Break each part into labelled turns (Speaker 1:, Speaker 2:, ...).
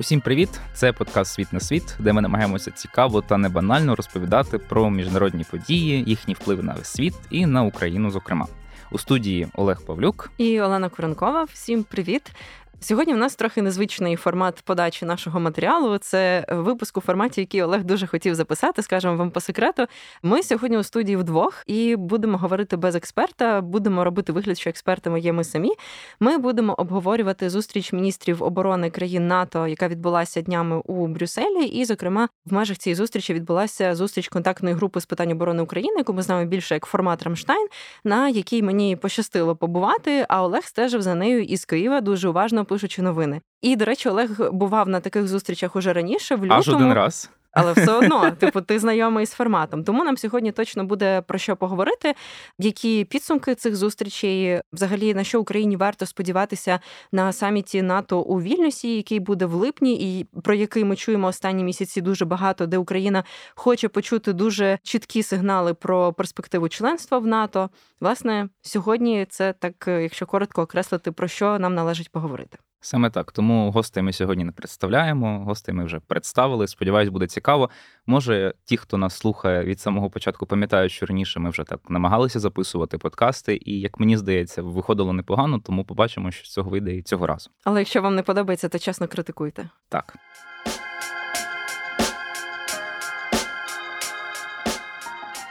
Speaker 1: Усім привіт! Це подкаст Світ на світ, де ми намагаємося цікаво та не банально розповідати про міжнародні події, їхні впливи на весь світ і на Україну. Зокрема, у студії Олег Павлюк
Speaker 2: і Олена Куренкова. Всім привіт! Сьогодні в нас трохи незвичний формат подачі нашого матеріалу. Це випуск у форматі, який Олег дуже хотів записати. Скажемо вам по секрету. Ми сьогодні у студії вдвох і будемо говорити без експерта. Будемо робити вигляд, що експертами є ми самі. Ми будемо обговорювати зустріч міністрів оборони країн НАТО, яка відбулася днями у Брюсселі. І, зокрема, в межах цієї зустрічі відбулася зустріч контактної групи з питань оборони України, яку ми знаємо більше як формат Рамштайн, на якій мені пощастило побувати. А Олег стежив за нею із Києва дуже уважно пишучи новини. І, до речі, Олег бував на таких зустрічах уже раніше, в лютому.
Speaker 1: Аж один раз.
Speaker 2: Але все одно, типу, ти знайомий з форматом. Тому нам сьогодні точно буде про що поговорити. Які підсумки цих зустрічей, взагалі на що Україні варто сподіватися на саміті НАТО у Вільнюсі, який буде в липні, і про який ми чуємо останні місяці дуже багато, де Україна хоче почути дуже чіткі сигнали про перспективу членства в НАТО. Власне, сьогодні це так, якщо коротко окреслити, про що нам належить поговорити.
Speaker 1: Саме так. Тому гостей ми сьогодні не представляємо. Гостей ми вже представили. Сподіваюсь, буде цікаво. Може, ті, хто нас слухає від самого початку, пам'ятають, що раніше ми вже так намагалися записувати подкасти, і як мені здається, виходило непогано, тому побачимо, що з цього вийде і цього разу.
Speaker 2: Але якщо вам не подобається, то чесно критикуйте.
Speaker 1: Так.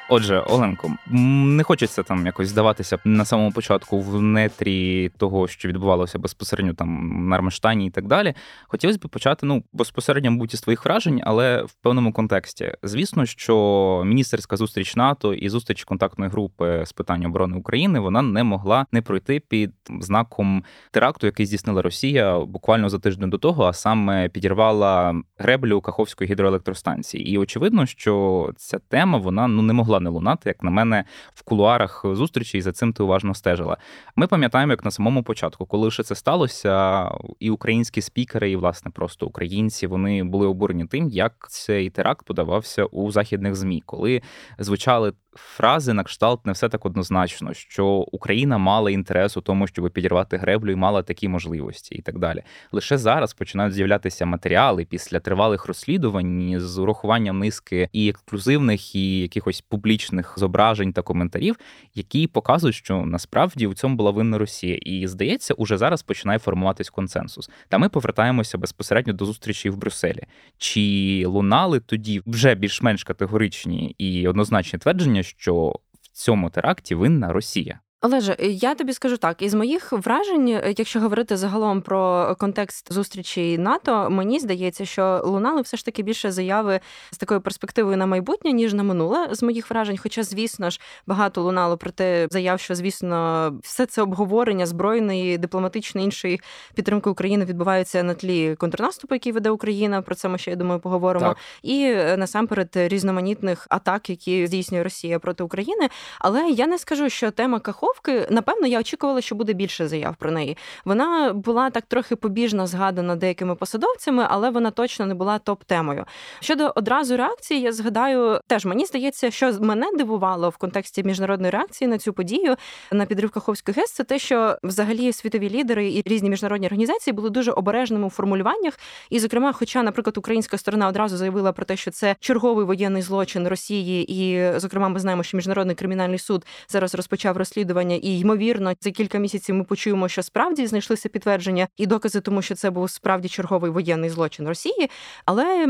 Speaker 1: Отже, Оленко, не хочеться там якось здаватися на самому початку в нетрі того, що відбувалося безпосередньо там на Рамштані і так далі. Хотілося б почати ну безпосередньо, мабуть, із твоїх вражень, але в певному контексті. Звісно, що міністерська зустріч НАТО і зустріч контактної групи з питань оборони України вона не могла не пройти під знаком теракту, який здійснила Росія буквально за тиждень до того, а саме підірвала греблю Каховської гідроелектростанції. І очевидно, що ця тема вона ну не могла могла не лунати, як на мене, в кулуарах зустрічі, і за цим ти уважно стежила. Ми пам'ятаємо, як на самому початку, коли ще це сталося, і українські спікери, і власне просто українці, вони були обурені тим, як цей теракт подавався у західних змі, коли звучали фрази на кшталт не все так однозначно, що Україна мала інтерес у тому, щоб підірвати греблю і мала такі можливості, і так далі. Лише зараз починають з'являтися матеріали після тривалих розслідувань з урахуванням низки і ексклюзивних, і якихось публічних зображень та коментарів, які показують, що насправді у цьому була винна Росія. І здається, уже зараз починає формуватись консенсус. Та ми повертаємося безпосередньо до зустрічі в Брюсселі. Чи лунали тоді вже більш-менш категоричні і однозначні твердження? Що в цьому теракті винна Росія.
Speaker 2: Олеже, я тобі скажу так: із моїх вражень, е, якщо говорити загалом про контекст зустрічі НАТО, мені здається, що лунали все ж таки більше заяви з такою перспективою на майбутнє, ніж на минуле з моїх вражень. Хоча, звісно ж, багато лунало про те, заяв, що звісно, все це обговорення збройної, дипломатичної іншої підтримки України відбувається на тлі контрнаступу, який веде Україна. Про це ми ще я думаю поговоримо.
Speaker 1: Так.
Speaker 2: І е, насамперед різноманітних атак, які здійснює Росія проти України. Але я не скажу, що тема Кахо Каховки, напевно, я очікувала, що буде більше заяв про неї. Вона була так трохи побіжно згадана деякими посадовцями, але вона точно не була топ-темою. Щодо одразу реакції, я згадаю, теж мені здається, що мене дивувало в контексті міжнародної реакції на цю подію на підрив Каховської ГЕС, це те, що взагалі світові лідери і різні міжнародні організації були дуже обережними у формулюваннях. І, зокрема, хоча, наприклад, українська сторона одразу заявила про те, що це черговий воєнний злочин Росії, і, зокрема, ми знаємо, що міжнародний кримінальний суд зараз розпочав розслідування розслідування, і ймовірно, за кілька місяців ми почуємо, що справді знайшлися підтвердження і докази, тому що це був справді черговий воєнний злочин Росії, але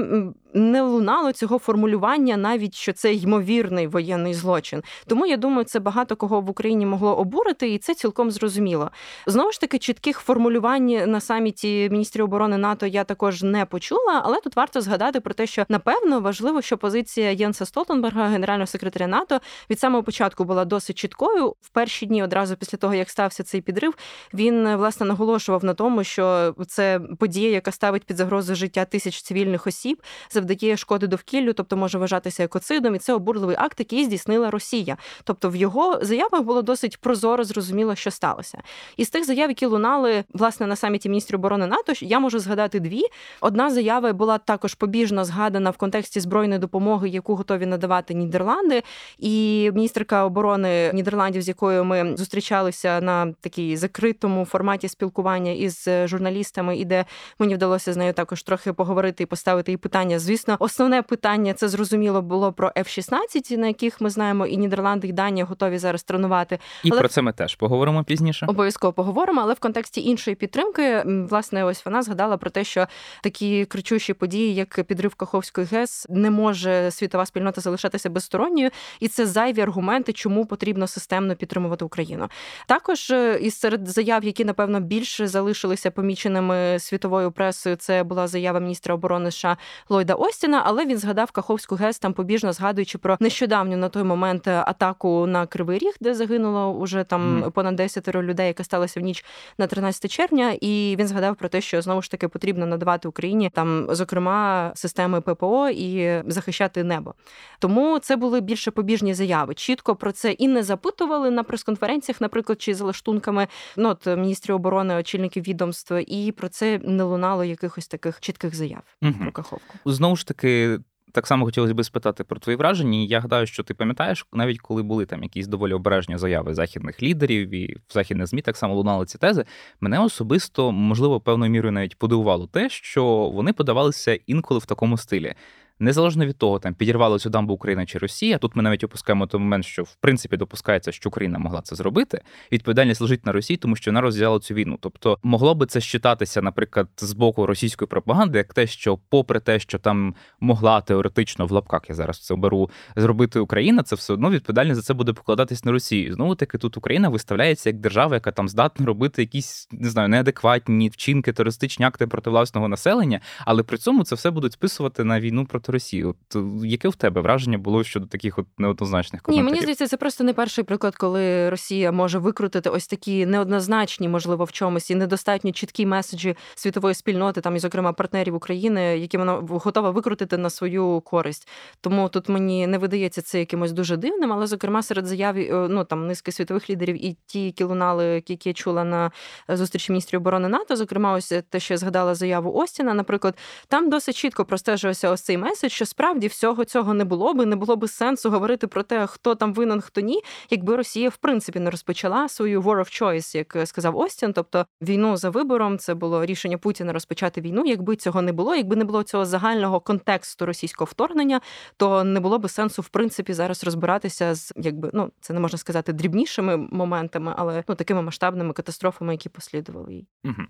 Speaker 2: не лунало цього формулювання, навіть що це ймовірний воєнний злочин. Тому я думаю, це багато кого в Україні могло обурити, і це цілком зрозуміло. Знову ж таки, чітких формулювань на саміті міністрів оборони НАТО я також не почула, але тут варто згадати про те, що напевно важливо, що позиція Єнса Столтенберга, генерального секретаря НАТО, від самого початку була досить чіткою. В перші дні, одразу після того як стався цей підрив, він власне наголошував на тому, що це подія, яка ставить під загрозу життя тисяч цивільних осіб завдяки шкоди довкіллю, тобто може вважатися екоцидом, і це обурливий акт, який здійснила Росія. Тобто в його заявах було досить прозоро зрозуміло, що сталося. Із тих заяв, які лунали власне на саміті міністрів оборони НАТО, я можу згадати дві. Одна заява була також побіжно згадана в контексті збройної допомоги, яку готові надавати Нідерланди, і міністерка оборони Нідерландів, з якою ми зустрічалися на такій закритому форматі спілкування із журналістами, і де мені вдалося з нею також трохи поговорити і поставити їй питання. Звісно, основне питання це зрозуміло було про F-16, на яких ми знаємо, і Нідерланди, і Данія готові зараз тренувати.
Speaker 1: І Але... про це ми теж поговоримо пізніше.
Speaker 2: Обов'язково поговоримо, але в контексті іншої підтримки, власне, ось вона згадала про те, що такі кричущі події, як підрив Каховської ГЕС, не може світова спільнота залишатися безсторонньою, і це зайві аргументи, чому потрібно системно підтримувати Україну. Також е, із серед заяв, які напевно більше залишилися поміченими світовою пресою, це була заява міністра оборони США Ллойда Остіна, але він згадав Каховську ГЕС там побіжно згадуючи про нещодавню на той момент атаку на Кривий Ріг, де загинуло уже там mm. понад 10 людей, яка сталася в ніч на 13 червня. І він згадав про те, що знову ж таки потрібно надавати Україні там, зокрема, системи ППО і захищати небо. Тому це були більше побіжні заяви. Чітко про це і не запитували на прес-конференціях, наприклад, чи за лаштунками ну, от, міністрів оборони, очільників відомств, і про це не лунало якихось таких чітких заяв угу. про Каховку.
Speaker 1: Знову ж таки. Так само хотілося б спитати про твої враження. Я гадаю, що ти пам'ятаєш, навіть коли були там якісь доволі обережні заяви західних лідерів і в західних змі так само лунали ці тези. Мене особисто можливо певною мірою навіть подивувало те, що вони подавалися інколи в такому стилі незалежно від того, там підірвали цю дамбу Україна чи Росія. Тут ми навіть опускаємо той момент, що в принципі допускається, що Україна могла це зробити. Відповідальність лежить на Росії, тому що вона розв'язала цю війну. Тобто могло би це считатися, наприклад, з боку російської пропаганди, як те, що, попри те, що там могла теоретично в лапках, я зараз це беру, зробити Україна, це все одно відповідальність за це буде покладатись на Росію. Знову таки, тут Україна виставляється як держава, яка там здатна робити якісь не знаю неадекватні вчинки, терористичні акти проти власного населення, але при цьому це все будуть списувати на війну проти проти Росії. От е, яке в тебе враження було щодо таких от неоднозначних коментарів?
Speaker 2: Ні, мені здається, це просто не перший приклад, коли Росія може викрутити ось такі неоднозначні, можливо, в чомусь і недостатньо чіткі меседжі світової спільноти, там і, зокрема, партнерів України, які вона готова викрутити на свою користь. Тому тут мені не видається це якимось дуже дивним, але зокрема серед заяв е, ну там низки світових лідерів і ті, які лунали, які я чула на зустрічі міністрів оборони НАТО, зокрема, ось те, що я згадала заяву Остіна, наприклад, там досить чітко простежувався ось цей меседж, меседж, що справді всього цього не було би, не було би сенсу говорити про те, хто там винен, хто ні, якби Росія в принципі не розпочала свою war of choice, як сказав Остін. Тобто війну за вибором це було рішення Путіна розпочати війну. Якби цього не було, якби не було цього загального контексту російського вторгнення, то не було би сенсу в принципі зараз розбиратися з якби ну це не можна сказати дрібнішими моментами, але ну такими масштабними катастрофами, які послідували їй. Угу.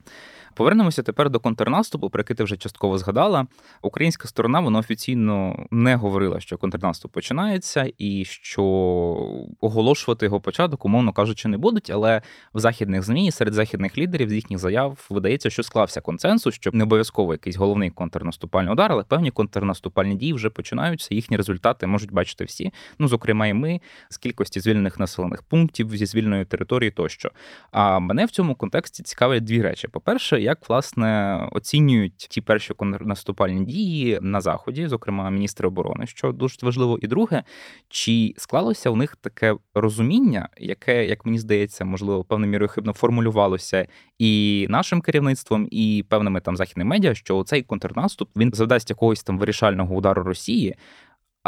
Speaker 1: Повернемося тепер до контрнаступу, про який ти вже частково згадала. Українська сторона вона офіційно офіційно не говорила, що контрнаступ починається, і що оголошувати його початок, умовно кажучи, не будуть. Але в західних змі серед західних лідерів з їхніх заяв видається, що склався консенсус, що не обов'язково якийсь головний контрнаступальний удар, але певні контрнаступальні дії вже починаються. Їхні результати можуть бачити всі. Ну, зокрема, і ми з кількості звільнених населених пунктів зі звільненої території тощо. А мене в цьому контексті цікавлять дві речі: по-перше, як власне оцінюють ті перші контрнаступальні дії на заході зокрема міністри оборони, що дуже важливо. І друге, чи склалося у них таке розуміння, яке, як мені здається, можливо, певною мірою хибно формулювалося і нашим керівництвом, і певними там західними медіа, що цей контрнаступ він завдасть якогось там вирішального удару Росії.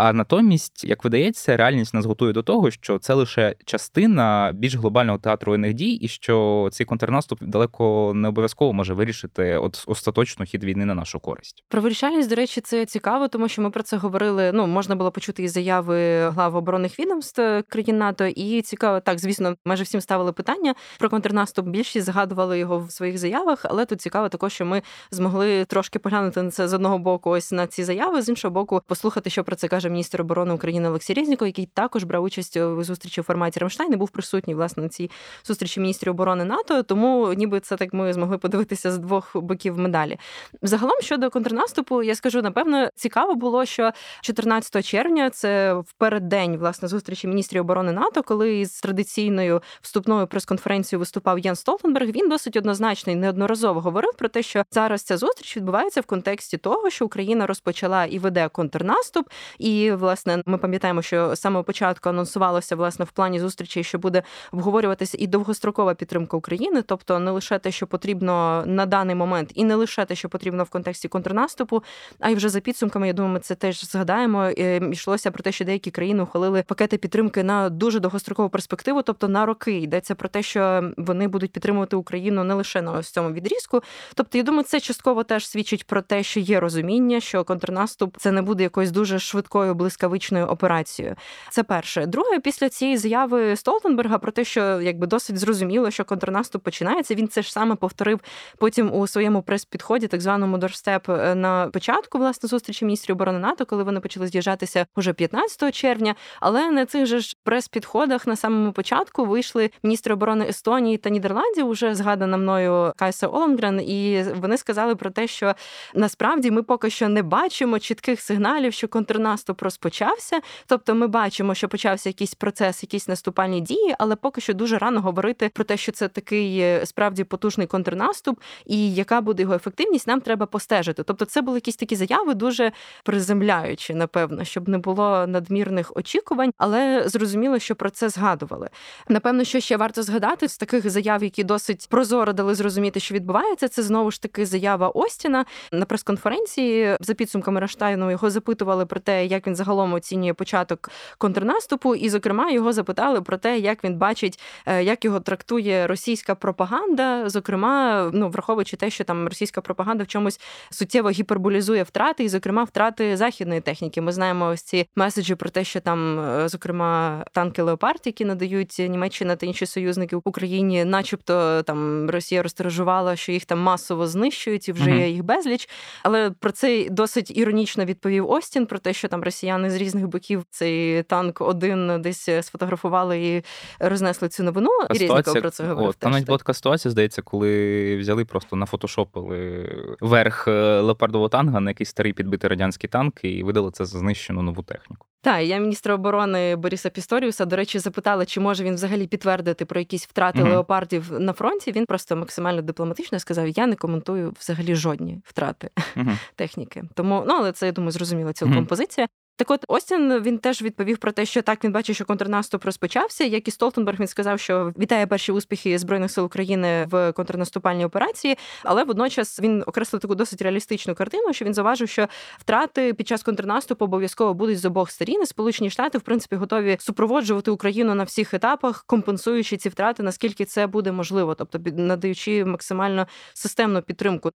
Speaker 1: А натомість, як видається, реальність нас готує до того, що це лише частина більш глобального театру воєнних дій, і що цей контрнаступ далеко не обов'язково може вирішити от остаточно хід війни на нашу користь.
Speaker 2: Про вирішальність, до речі, це цікаво, тому що ми про це говорили. Ну можна було почути і заяви глав оборонних відомств країн НАТО, і цікаво, так звісно, майже всім ставили питання про контрнаступ. Більшість згадували його в своїх заявах, але тут цікаво, також що ми змогли трошки поглянути на це з одного боку, ось на ці заяви, з іншого боку, послухати, що про це каже міністр оборони України Олексій Резніков, який також брав участь у зустрічі у форматі Рамштайн і був присутній власне на цій зустрічі міністрів оборони НАТО. Тому ніби це так ми змогли подивитися з двох боків медалі. Загалом щодо контрнаступу, я скажу напевно, цікаво було, що 14 червня це в переддень власне зустрічі міністрів оборони НАТО, коли з традиційною вступною прес-конференцією виступав Ян Столтенберг. Він досить однозначно і неодноразово говорив про те, що зараз ця зустріч відбувається в контексті того, що Україна розпочала і веде контрнаступ, і І власне ми пам'ятаємо, що з самого початку анонсувалося власне в плані зустрічі, що буде обговорюватися і довгострокова підтримка України, тобто не лише те, що потрібно на даний момент, і не лише те, що потрібно в контексті контрнаступу, а й вже за підсумками. Я думаю, ми це теж згадаємо. Йшлося про те, що деякі країни ухвалили пакети підтримки на дуже довгострокову перспективу, тобто на роки йдеться про те, що вони будуть підтримувати Україну не лише на ось цьому відрізку. Тобто, я думаю, це частково теж свідчить про те, що є розуміння, що контрнаступ це не буде якоюсь дуже швидкою блискавичною операцією. Це перше. Друге, після цієї заяви Столтенберга про те, що якби досить зрозуміло, що контрнаступ починається. Він це ж саме повторив потім у своєму прес-підході, так званому дорстеп е, на початку власне зустрічі міністрів оборони НАТО, коли вони почали з'їжджатися уже 15 червня. Але на цих же ж прес-підходах на самому початку вийшли міністри оборони Естонії та Нідерландів, уже згадана мною Кайса Оленгрен, і вони сказали про те, що насправді ми поки що не бачимо чітких сигналів, що контрнаступ розпочався. Тобто, ми бачимо, що почався якийсь процес, якісь наступальні дії, але поки що дуже рано говорити про те, що це такий е, справді потужний контрнаступ, і яка буде його ефективність, нам треба постежити. Тобто, це були якісь такі заяви, дуже приземляючі, напевно, щоб не було надмірних очікувань, але зрозуміло, що про це згадували. Напевно, що ще варто згадати з таких заяв, які досить прозоро дали зрозуміти, що відбувається. Це знову ж таки заява Остіна на прес-конференції. За підсумками Раштайну його запитували про те, як він загалом оцінює початок контрнаступу, і, зокрема, його запитали про те, як він бачить, е, як його трактує російська пропаганда. Зокрема, ну враховуючи те, що там російська пропаганда в чомусь суттєво гіперболізує втрати, і, зокрема, втрати західної техніки. Ми знаємо ось ці меседжі про те, що там, е, зокрема, танки Леопард, які надають Німеччина та інші союзники в Україні, начебто там Росія розтиражувала, що їх там масово знищують і вже є їх безліч. Але про це досить іронічно відповів Остін про те, що там росіяни з різних боків цей танк один десь сфотографували і рознесли цю новину.
Speaker 1: А
Speaker 2: і
Speaker 1: ситуація,
Speaker 2: про це говорив.
Speaker 1: Там навіть була така ситуація, здається, коли взяли просто нафотошопили верх е, леопардового танга на якийсь старий підбитий радянський танк і видали це за знищену нову техніку.
Speaker 2: Так, я міністра оборони Бориса Пісторіуса, до речі, запитала, чи може він взагалі підтвердити про якісь втрати mm-hmm. леопардів на фронті. Він просто максимально дипломатично сказав: Я не коментую взагалі жодні втрати mm-hmm. техніки. Тому ну але це я думаю, зрозуміла цілком mm-hmm. позиція. Так от Остін він теж відповів про те, що так він бачить, що контрнаступ розпочався. Як і Столтенберг він сказав, що вітає перші успіхи збройних сил України в контрнаступальній операції, але водночас він окреслив таку досить реалістичну картину, що він заважив, що втрати під час контрнаступу обов'язково будуть з обох сторін. Сполучені Штати в принципі готові супроводжувати Україну на всіх етапах, компенсуючи ці втрати, наскільки це буде можливо, тобто надаючи максимально системну підтримку.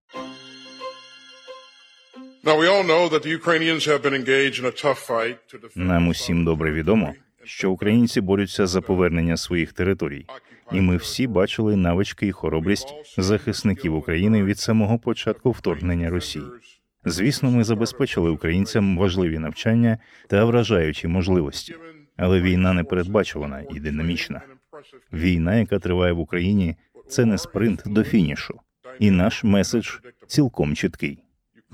Speaker 3: Нам усім добре відомо, що українці борються за повернення своїх територій, і ми всі бачили навички і хоробрість захисників України від самого початку вторгнення Росії. Звісно, ми забезпечили українцям важливі навчання та вражаючі можливості, але війна не передбачувана і динамічна. Війна, яка триває в Україні, це не спринт до фінішу, і наш меседж цілком чіткий.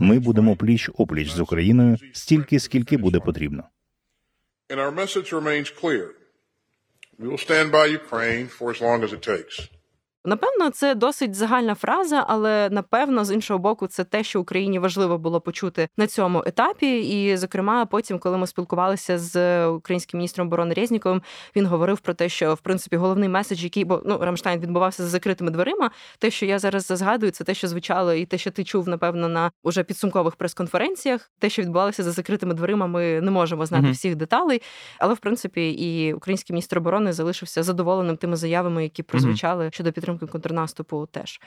Speaker 3: Ми будемо пліч опліч з Україною стільки, скільки буде потрібно. We will stand by Ukraine for as long as it takes.
Speaker 2: Напевно, це досить загальна фраза, але напевно, з іншого боку, це те, що Україні важливо було почути на цьому етапі. І, зокрема, потім, коли ми спілкувалися з українським міністром оборони Резніковим, він говорив про те, що в принципі головний меседж, який бо ну Рамштайн відбувався за закритими дверима. Те, що я зараз згадую, це те, що звучало, і те, що ти чув, напевно, на уже підсумкових прес-конференціях. Те, що відбувалося за закритими дверима, ми не можемо знати mm-hmm. всіх деталей. Але в принципі, і український міністр оборони залишився задоволеним тими заявами, які прозвучали mm-hmm. щодо підтримки підтримки контрнаступу теж.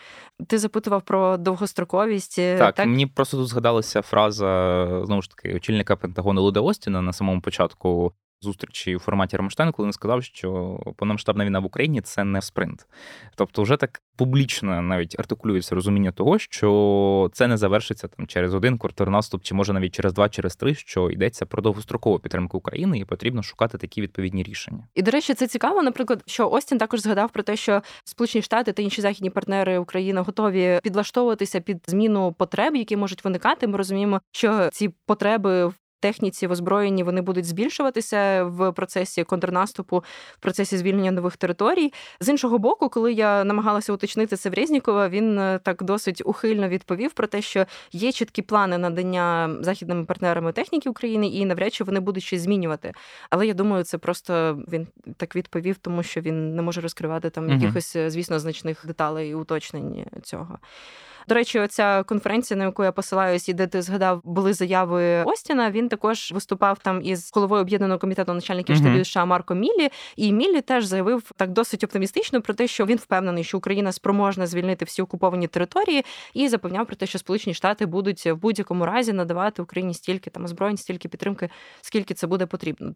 Speaker 2: Ти запитував про довгостроковість.
Speaker 1: Е, так, так, мені просто тут згадалася фраза знову ж таки очільника Пентагону Луда Остіна на самому початку зустрічі у форматі Рамштайн, коли він сказав, що повномасштабна війна в Україні це не спринт. Тобто, вже так публічно навіть артикулюється розуміння того, що це не завершиться там через один контрнаступ, чи може навіть через два, через три, що йдеться про довгострокову підтримку України, і потрібно шукати такі відповідні рішення.
Speaker 2: І до речі, це цікаво. Наприклад, що Остін також згадав про те, що Сполучені Штати та інші західні партнери України готові підлаштовуватися під зміну потреб, які можуть виникати. Ми розуміємо, що ці потреби в техніці в озброєнні вони будуть збільшуватися в процесі контрнаступу, в процесі звільнення нових територій. З іншого боку, коли я намагалася уточнити це в Резнікова, він е, так досить ухильно відповів про те, що є чіткі плани надання західними партнерами техніки України, і навряд чи вони будуть щось змінювати. Але я думаю, це просто він так відповів, тому що він не може розкривати там угу. якихось, е, звісно, значних деталей і уточнень цього. До речі, оця конференція, на яку я посилаюсь, і де ти згадав, були заяви Остіна. Він також виступав там із головою об'єднаного комітету начальників штабів. США Марко Міллі. І Міллі теж заявив так досить оптимістично про те, що він впевнений, що Україна спроможна звільнити всі окуповані території, і запевняв про те, що Сполучені Штати будуть в будь-якому разі надавати Україні стільки там озброєнь, стільки підтримки, скільки це буде потрібно.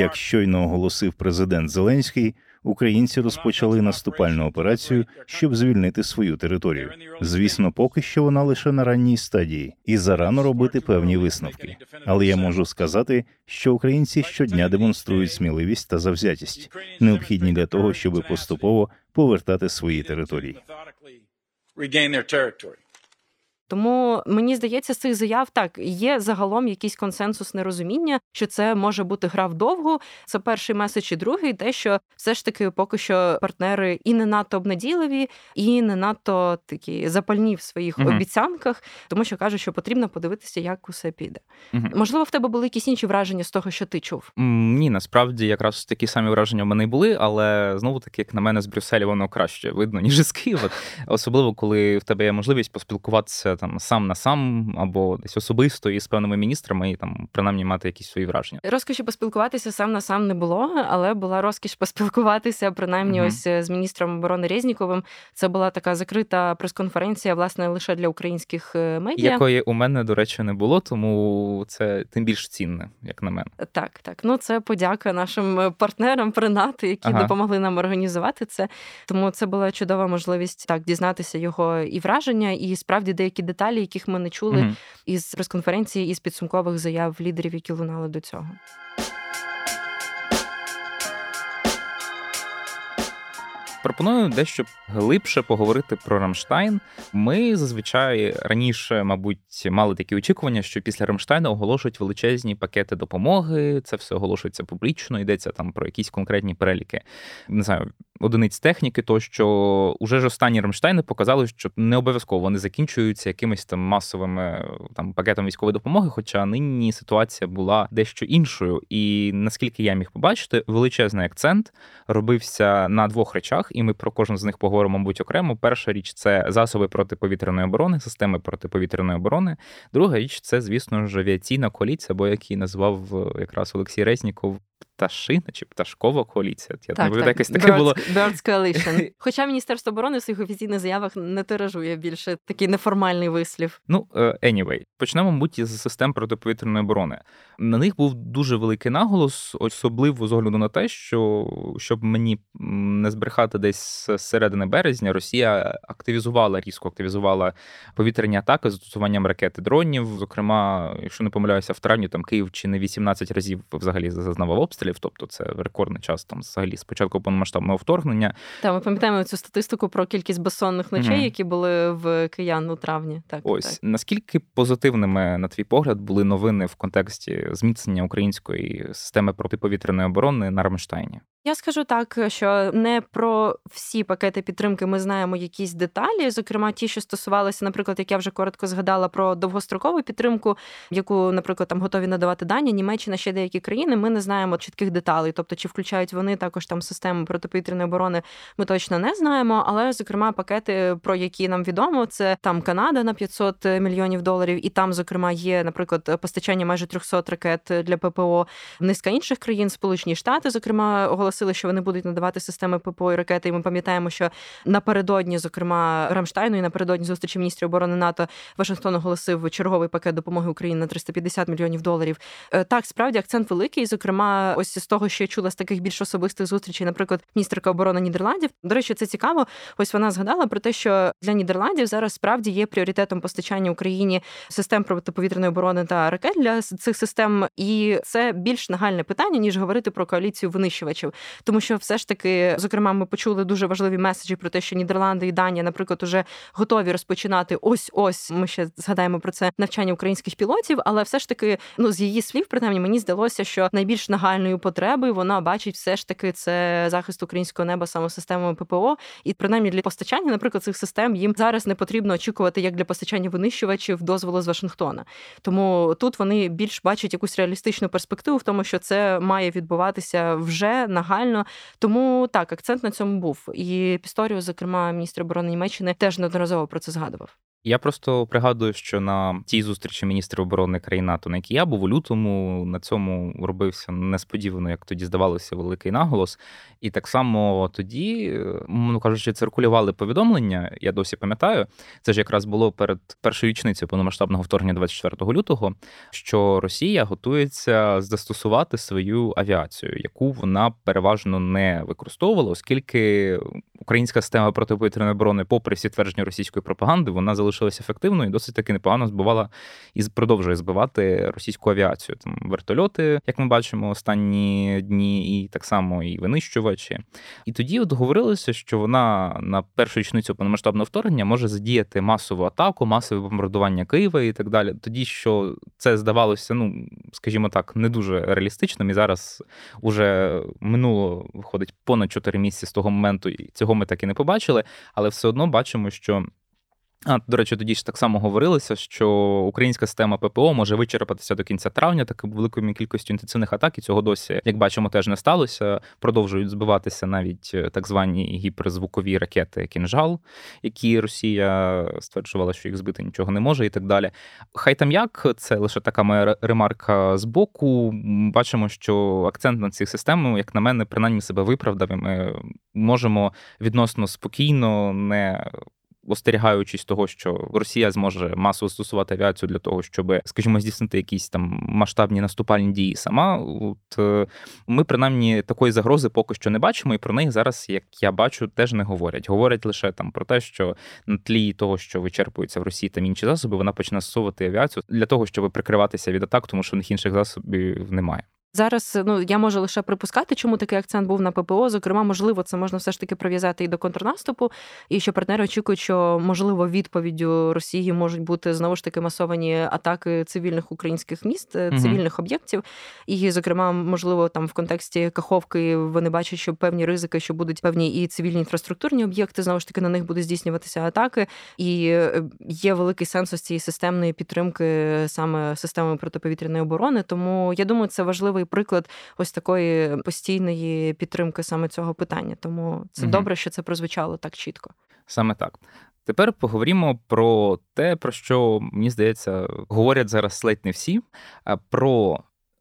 Speaker 3: Як щойно оголосив президент Зеленський, українці розпочали наступальну операцію, щоб звільнити свою територію. Звісно, поки що вона лише на ранній стадії, і зарано робити певні висновки. Але я можу сказати, що українці щодня демонструють сміливість та завзятість, необхідні для того, щоб поступово повертати свої території.
Speaker 2: Тому мені здається, з цих заяв так є загалом якийсь консенсус нерозуміння, що це може бути гра вдовгу. Це перший меседж і другий, те, що все ж таки поки що партнери і не надто обнадійливі, і не надто такі запальні в своїх угу. обіцянках, тому що кажуть, що потрібно подивитися, як усе піде. Угу. Можливо, в тебе були якісь інші враження з того, що ти чув?
Speaker 1: Ні, насправді якраз такі самі враження в мене й були, але знову таки, як на мене, з Брюсселя воно краще видно ніж з Києва, особливо коли в тебе є можливість поспілкуватися там сам на сам або десь особисто із певними міністрами і там принаймні мати якісь свої враження.
Speaker 2: Розкоші поспілкуватися сам на сам не було, але була розкіш поспілкуватися принаймні, uh-huh. ось е, з міністром оборони Резніковим. Це була така закрита прес-конференція, власне, лише для українських е, медіа.
Speaker 1: Якої у мене, до речі, не було, тому це тим більш цінне, як на мене.
Speaker 2: Так, так. Ну це подяка нашим е, партнерам принати, які ага. допомогли нам організувати це. Тому це була чудова можливість так дізнатися його і враження, і справді деякі деталі, яких ми не чули mm із прес-конференції, із підсумкових заяв лідерів, які лунали до цього.
Speaker 1: Пропоную дещо глибше поговорити про Рамштайн. Ми зазвичай раніше, мабуть, мали такі очікування, що після Рамштайна оголошують величезні пакети допомоги. Це все оголошується публічно, йдеться там про якісь конкретні переліки. Не знаю, одиниць техніки, то що уже ж останні Рамштайни показали, що не обов'язково вони закінчуються якимись там масовими там пакетом військової допомоги. Хоча нині ситуація була дещо іншою. І наскільки я міг побачити, величезний акцент робився на двох речах і ми про кожен з них поговоримо, мабуть, окремо. Перша річ це засоби протиповітряної оборони, системи протиповітряної оборони. Друга річ це, звісно ж, авіаційна коаліція, або як її назвав е, якраз Олексій Резніков пташина чи пташкова коаліція. Я так,
Speaker 2: так.
Speaker 1: якось таке
Speaker 2: Birds,
Speaker 1: було.
Speaker 2: Birds Coalition. Хоча Міністерство оборони в своїх офіційних заявах не тиражує більше такий неформальний вислів.
Speaker 1: Ну, е, anyway, почнемо, мабуть, із систем протиповітряної оборони. На них був дуже великий наголос, особливо з огляду на те, що щоб мені не збрехати десь з середини березня, Росія активізувала різко активізувала повітряні атаки з застосуванням ракети дронів. Зокрема, якщо не помиляюся, в травні там Київ чи не 18 разів взагалі зазнавав обстріл обстрілів, тобто це рекордний час там взагалі з початку повномасштабного вторгнення.
Speaker 2: Так, ми пам'ятаємо цю статистику про кількість безсонних ночей, mm які були в киян у травні. Так
Speaker 1: ось
Speaker 2: так.
Speaker 1: наскільки позитивними, на твій погляд, були новини в контексті зміцнення української системи протиповітряної оборони на Рамштайні?
Speaker 2: Я скажу так, що не про всі пакети підтримки ми знаємо якісь деталі, зокрема ті, що стосувалися, наприклад, як я вже коротко згадала про довгострокову підтримку, яку, наприклад, там готові надавати дані, Німеччина ще деякі країни. Ми не знаємо чітких деталей, тобто чи включають вони також там систему протиповітряної оборони, ми точно не знаємо. Але зокрема, пакети, про які нам відомо, це там Канада на 500 мільйонів доларів, і там, зокрема, є, наприклад, постачання майже 300 ракет для ППО. Низка інших країн, Сполучені Штати, зокрема, оголосили, що вони будуть надавати системи ППО і ракети. І ми пам'ятаємо, що напередодні, зокрема, Рамштайну і напередодні зустрічі міністрів оборони НАТО Вашингтон оголосив черговий пакет допомоги Україні на 350 мільйонів доларів. Е, так, справді акцент великий. Зокрема, ось з того, що я чула з таких більш особистих зустрічей, наприклад, міністерка оборони Нідерландів. До речі, це цікаво. Ось вона згадала про те, що для Нідерландів зараз справді є пріоритетом постачання Україні систем протиповітряної оборони та ракет для цих систем, і це більш нагальне питання ніж говорити про коаліцію винищувачів. Тому що все ж таки, зокрема, ми почули дуже важливі меседжі про те, що Нідерланди і Данія, наприклад, уже готові розпочинати ось ось. Ми ще згадаємо про це навчання українських пілотів, але все ж таки, ну з її слів, принаймні, мені здалося, що найбільш нагальною потребою вона бачить все ж таки це захист українського неба саме системами ППО, і принаймні для постачання, наприклад, цих систем їм зараз не потрібно очікувати як для постачання винищувачів дозволу з Вашингтона. Тому тут вони більш бачать якусь реалістичну перспективу в тому, що це має відбуватися вже нагально. Тому так, акцент на цьому був. І Пісторіо, зокрема, міністр оборони Німеччини, теж неодноразово про це згадував.
Speaker 1: Я просто пригадую, що на тій зустрічі міністрів оборони країн НАТО, на якій я був у лютому, на цьому робився несподівано, як тоді здавалося, великий наголос. І так само тоді, ну кажучи, циркулювали повідомлення. Я досі пам'ятаю, це ж якраз було перед першою річницею повномасштабного вторгнення 24 лютого, що Росія готується застосувати свою авіацію, яку вона переважно не використовувала, оскільки українська система протиповітряної оборони, попри всі твердження російської пропаганди, вона залишилася ефективною і досить таки непогано збивала і продовжує збивати російську авіацію. Там вертольоти, як ми бачимо, останні дні, і так само і винищувачі. І тоді от говорилося, що вона на першу річницю повномасштабного вторгнення може задіяти масову атаку, масове бомбардування Києва і так далі. Тоді що це здавалося, ну скажімо так, не дуже реалістичним. І зараз уже минуло виходить понад 4 місяці з того моменту, і цього ми так і не побачили, але все одно бачимо, що а, До речі, тоді ж так само говорилося, що українська система ППО може вичерпатися до кінця травня такою великою кількістю інтенсивних атак, і цього досі, як бачимо, теж не сталося. Продовжують збиватися навіть е, так звані гіперзвукові ракети Кінжал, які Росія стверджувала, що їх збити нічого не може, і так далі. Хай там як це лише така моя ремарка з боку. Бачимо, що акцент на цих системах, як на мене, принаймні себе виправдав. і Ми можемо відносно спокійно не остерігаючись того, що Росія зможе масово застосувати авіацію для того, щоб, скажімо, здійснити якісь там масштабні наступальні дії сама. От е, ми принаймні такої загрози поки що не бачимо, і про неї зараз, як я бачу, теж не говорять. Говорять лише там про те, що на тлі того, що вичерпується в Росії там інші засоби, вона почне застосовувати авіацію для того, щоб прикриватися від атак, тому що в них інших засобів немає.
Speaker 2: Зараз ну я можу лише припускати, чому такий акцент був на ППО. Зокрема, можливо, це можна все ж таки прив'язати і до контрнаступу, і що партнери очікують, що можливо відповіддю Росії можуть бути знову ж таки масовані атаки цивільних українських міст, mm цивільних об'єктів. І, зокрема, можливо, там в контексті Каховки вони бачать, що певні ризики, що будуть певні і цивільні інфраструктурні об'єкти, знову ж таки на них будуть здійснюватися атаки. І е, є великий сенс ось цієї системної підтримки саме системи протиповітряної оборони. Тому я думаю, це важливо яскравий приклад ось такої постійної підтримки саме цього питання. Тому це угу. добре, що це прозвучало так чітко.
Speaker 1: Саме так. Тепер поговоримо про те, про що мені здається, говорять зараз ледь не всі, про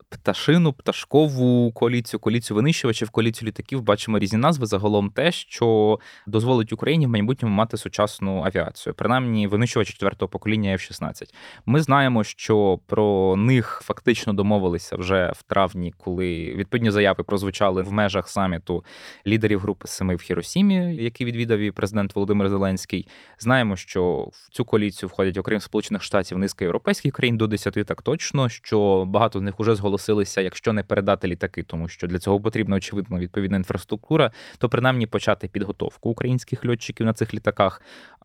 Speaker 1: пташину, пташкову коаліцію, коаліцію винищувачів, коаліцію літаків бачимо різні назви. Загалом те, що дозволить Україні в майбутньому мати сучасну авіацію, принаймні винищувачі четвертого покоління F-16. Ми знаємо, що про них фактично домовилися вже в травні, коли відповідні заяви прозвучали в межах саміту лідерів групи Семи в Хіросімі, який відвідав і президент Володимир Зеленський. Знаємо, що в цю коаліцію входять окрім Сполучених Штатів низка європейських країн до 10 так точно, що багато з них уже зголосили зголосилися, якщо не передати літаки, тому що для цього потрібна очевидно відповідна інфраструктура, то принаймні почати підготовку українських льотчиків на цих літаках.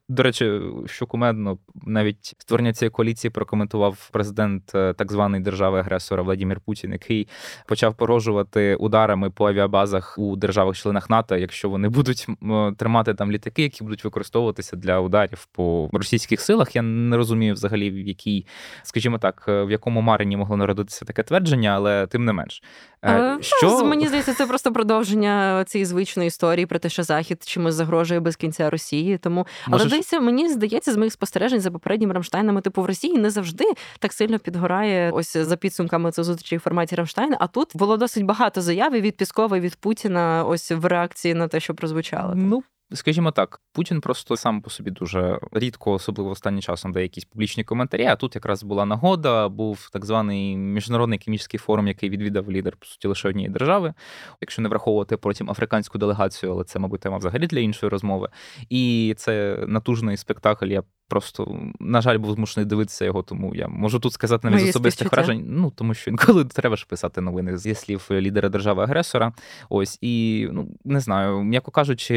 Speaker 1: До речі, що кумедно, навіть створення цієї коаліції прокоментував президент е, так званої держави-агресора Владимир Путін, який почав порожувати ударами по авіабазах у державах-членах НАТО, якщо вони будуть тримати там літаки, які будуть використовуватися для ударів по російських силах. Я не розумію взагалі, в якій, скажімо так, е, в якому марині могло народитися таке твердження, але тим не менш.
Speaker 2: Е, що... Мені здається, це просто продовження цієї звичної історії про те, що захід чимось загрожує без кінця Росії. Тому Можеш... але дивіться, мені здається, з моїх спостережень за попереднім Рамштайнами, типу в Росії не завжди так сильно підгорає ось за підсумками цих зустрічі в форматі Рамштайна. А тут було досить багато заяв від Піскова і від Путіна. Ось в реакції на те, що прозвучало.
Speaker 1: Ну Скажімо так, Путін просто сам по собі дуже рідко, особливо останнім часом, дає якісь публічні коментарі. А тут якраз була нагода, був так званий міжнародний економічний форум, який відвідав лідер по суті лише однієї держави, якщо не враховувати потім африканську делегацію, але це, мабуть, тема взагалі для іншої розмови. І це натужний спектакль. Я просто, на жаль, був змушений дивитися його, тому я можу тут сказати навіть з особистих вражень. Ну тому що інколи треба ж писати новини зі слів лідера держави-агресора. Ось і ну не знаю, м'яко кажучи,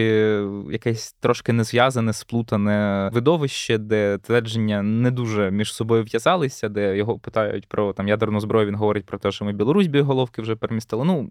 Speaker 1: якесь трошки незв'язане, сплутане видовище, де твердження не дуже між собою в'язалися, де його питають про там ядерну зброю. Він говорить про те, що ми Білорусь біоголовки вже перемістили. Ну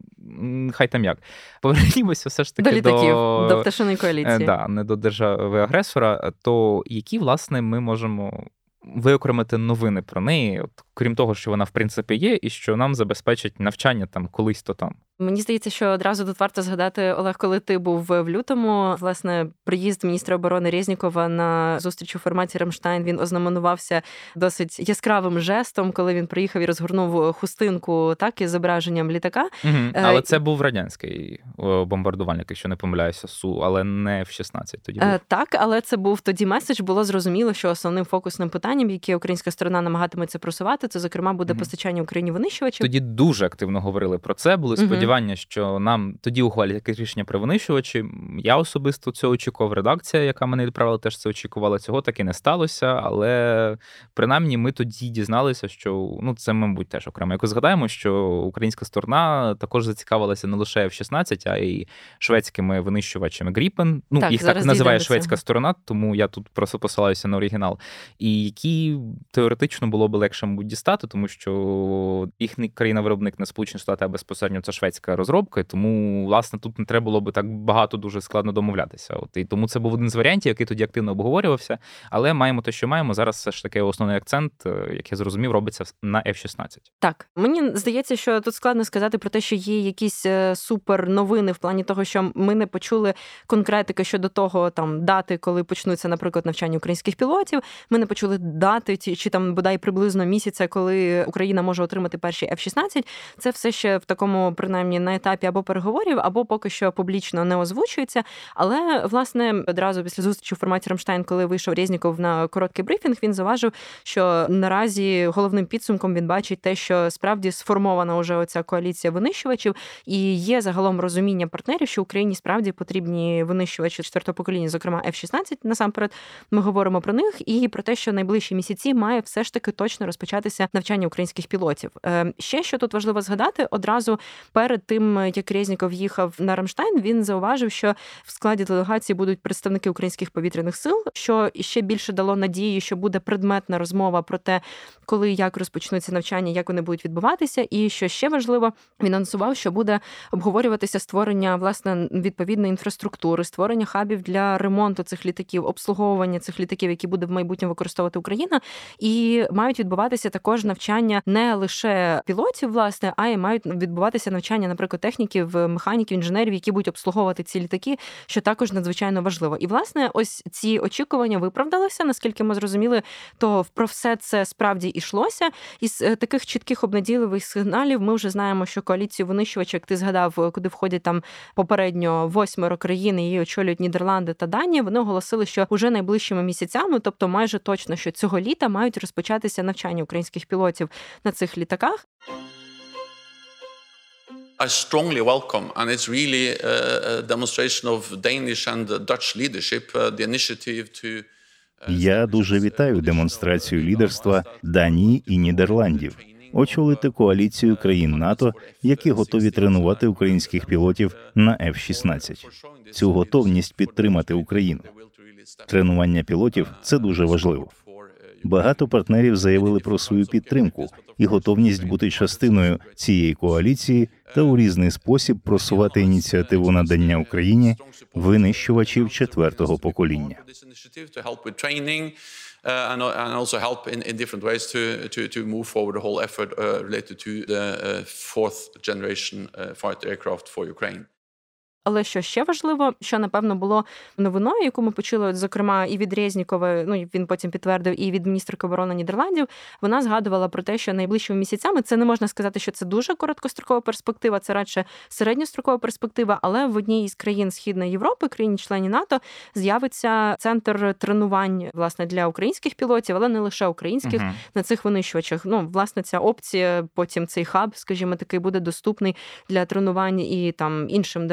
Speaker 1: хай там як. Повернімося все ж таки
Speaker 2: до літаків,
Speaker 1: до,
Speaker 2: до пташиної коаліції.
Speaker 1: Е, да, не до держави-агресора. То які власне ми можемо виокремити новини про неї, от крім того, що вона в принципі є, і що нам забезпечить навчання там колись то там.
Speaker 2: Мені здається, що одразу тут варто згадати Олег, коли ти був в лютому. Власне, приїзд міністра оборони Резнікова на зустріч у форматі Рамштайн він ознаменувався досить яскравим жестом, коли він приїхав і розгорнув хустинку, так із зображенням літака.
Speaker 1: Угу. Але це був радянський бомбардувальник, якщо не помиляюся, су, але не в 16 Тоді був.
Speaker 2: так, але це був тоді меседж. Було зрозуміло, що основним фокусним питанням, яке українська сторона намагатиметься просувати, це зокрема буде угу. постачання Україні винищувачів.
Speaker 1: Тоді дуже активно говорили про це. Були сподівання сподівання, що нам тоді ухвалять якесь рішення про винищувачі. Я особисто цього очікував. Редакція, яка мене відправила, теж це очікувала. Цього так і не сталося. Але принаймні ми тоді дізналися, що ну це, мабуть, теж окремо. Якось згадаємо, що українська сторона також зацікавилася не лише F-16, а й шведськими винищувачами Гріпен. Ну так, їх так називає шведська сторона, тому я тут просто посилаюся на оригінал. І які теоретично було б легше мабуть, дістати, тому що їхній країна-виробник не Сполучені Штати, а безпосередньо це шведська українська розробка, тому власне тут не треба було би так багато дуже складно домовлятися. От і тому це був один з варіантів, який тоді активно обговорювався. Але маємо те, що маємо зараз. Все ж таки основний акцент, е, як я зрозумів, робиться на F-16.
Speaker 2: Так мені здається, що тут складно сказати про те, що є якісь е, супер новини в плані того, що ми не почули конкретики щодо того, там дати, коли почнуться, наприклад, навчання українських пілотів. Ми не почули дати чи там бодай приблизно місяця, коли Україна може отримати перші F-16. Це все ще в такому принаймні принаймні на етапі або переговорів, або поки що публічно не озвучується. Але власне одразу після зустрічі в форматі Рамштайн, коли вийшов Резніков на короткий брифінг, він зауважив, що наразі головним підсумком він бачить те, що справді сформована вже оця коаліція винищувачів, і є загалом розуміння партнерів, що Україні справді потрібні винищувачі четвертого покоління, зокрема F-16, Насамперед, ми говоримо про них і про те, що найближчі місяці має все ж таки точно розпочатися навчання українських пілотів. Е, ще що тут важливо згадати, одразу перед тим, як Резніков їхав на Рамштайн, він зауважив, що в складі делегації будуть представники українських повітряних сил, що ще більше дало надії, що буде предметна розмова про те, коли як розпочнуться навчання, як вони будуть відбуватися. І що ще важливо, він анонсував, що буде обговорюватися створення власне відповідної інфраструктури, створення хабів для ремонту цих літаків, обслуговування цих літаків, які буде в майбутньому використовувати Україна, і мають відбуватися також навчання не лише пілотів, власне, а й мають відбуватися навчання наприклад, техніків, механіків, інженерів, які будуть обслуговувати ці літаки, що також надзвичайно важливо. І власне, ось ці очікування виправдалися. Наскільки ми зрозуміли, то про все це справді йшлося. Із е, таких чітких обнадійливих сигналів ми вже знаємо, що коаліцію винищувачів, як ти згадав, куди входять там попередньо восьмеро країн, її очолюють Нідерланди та Данія. Вони оголосили, що уже найближчими місяцями, тобто майже точно, що цього літа мають розпочатися навчання українських пілотів на цих літаках.
Speaker 4: I strongly welcome, and it's really a, demonstration of Danish and Dutch leadership, uh, the initiative to
Speaker 3: uh, Я дуже вітаю демонстрацію лідерства Данії і Нідерландів. Очолити коаліцію країн НАТО, які готові тренувати українських пілотів на F-16. Цю готовність підтримати Україну. Тренування пілотів це дуже важливо. Багато партнерів заявили про свою підтримку і готовність бути частиною цієї коаліції та у різний спосіб просувати ініціативу надання Україні винищувачів четвертого покоління.
Speaker 4: Uh, and, and also help in, in different ways to, uh, uh, uh, Ukraine.
Speaker 2: Але що ще важливо, що напевно було новиною, яку ми почули, от, зокрема, і від Резнікова, ну він потім підтвердив, і від міністерки оборони Нідерландів, вона згадувала про те, що найближчими місяцями це не можна сказати, що це дуже короткострокова перспектива, це радше середньострокова перспектива. Але в одній із країн Східної Європи, країні-члені НАТО, з'явиться центр тренувань власне для українських пілотів, але не лише українських uh на цих винищувачах. Ну, власне, ця опція, потім цей хаб, скажімо, такий буде доступний для тренувань і там іншим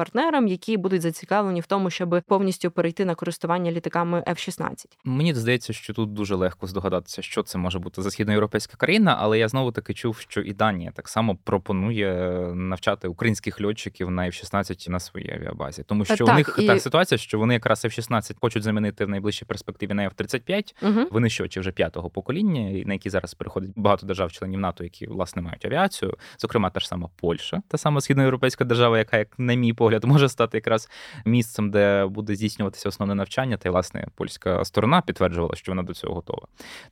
Speaker 2: державам-партнерам, які будуть зацікавлені в тому, щоб повністю перейти на користування літаками F-16.
Speaker 1: Мені здається, що тут дуже легко здогадатися, що це може бути за східноєвропейська країна, але я знову таки чув, що і Данія так само пропонує навчати українських льотчиків на F-16 на своїй авіабазі, тому що так, у них і... та ситуація, що вони якраз F-16 хочуть замінити в найближчій перспективі на F-35, угу. винищувачі вже п'ятого покоління, на які зараз переходить багато держав-членів НАТО, які власне мають авіацію, зокрема та ж сама Польща, та сама східноєвропейська держава, яка, як на мій погляд, може стати якраз місцем, де буде здійснюватися основне навчання, та й власне польська сторона підтверджувала, що вона до цього готова.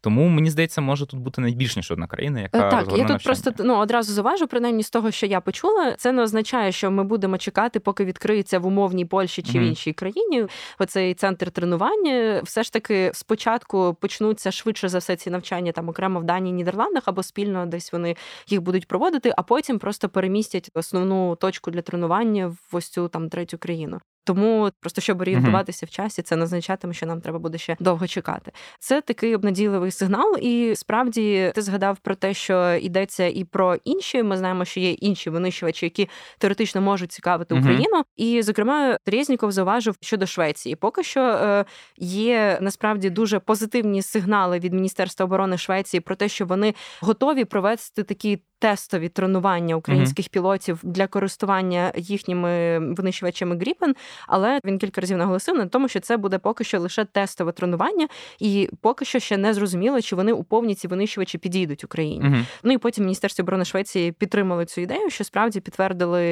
Speaker 1: Тому мені здається, може тут бути найбільш ніж одна країна, яка
Speaker 2: так. Я тут
Speaker 1: навчання.
Speaker 2: просто ну одразу заважу, принаймні з того, що я почула, це не означає, що ми будемо чекати, поки відкриється в умовній Польщі чи mm-hmm. в іншій країні. Оцей центр тренування. Все ж таки спочатку почнуться швидше за все ці навчання там окремо в Данії, Нідерландах або спільно десь вони їх будуть проводити, а потім просто перемістять основну точку для тренування в ось цю там третю країну. Тому просто щоб орієнтуватися uh-huh. в часі, це не означатиме, що нам треба буде ще довго чекати. Це такий обнадійливий сигнал, і справді ти згадав про те, що йдеться і про інші. Ми знаємо, що є інші винищувачі, які теоретично можуть цікавити uh-huh. Україну. І, зокрема, Резніков зауважив щодо Швеції. Поки що е, є насправді дуже позитивні сигнали від Міністерства оборони Швеції про те, що вони готові провести такі тестові тренування українських mm-hmm. пілотів для користування їхніми винищувачами Гріпен, але він кілька разів наголосив на тому, що це буде поки що лише тестове тренування, і поки що ще не зрозуміло, чи вони у повні ці винищувачі підійдуть Україні. Mm-hmm. Ну і потім Міністерство оборони Швеції підтримали цю ідею, що справді підтвердили,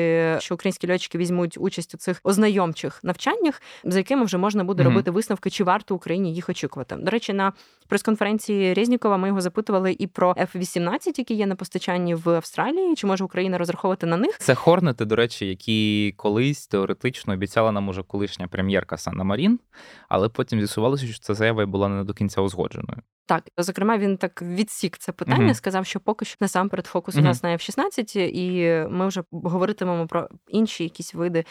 Speaker 2: що українські льотчики візьмуть участь у цих ознайомчих навчаннях, за якими вже можна буде mm-hmm. робити висновки, чи варто Україні їх очікувати. До речі, на прес-конференції Резнікова ми його запитували і про F-18, які є на постачанні в Австралії. Чи може Україна розраховувати на них?
Speaker 1: Це хорнети, до речі, які колись теоретично обіцяла нам уже колишня прем'єрка Санна Марін, але потім з'ясувалося, що ця заява була не до кінця узгодженою.
Speaker 2: Так, зокрема, він так відсік це питання, uh-huh. сказав, що поки що насамперед фокус uh-huh. у нас на F-16, і ми вже говоритимемо про інші якісь види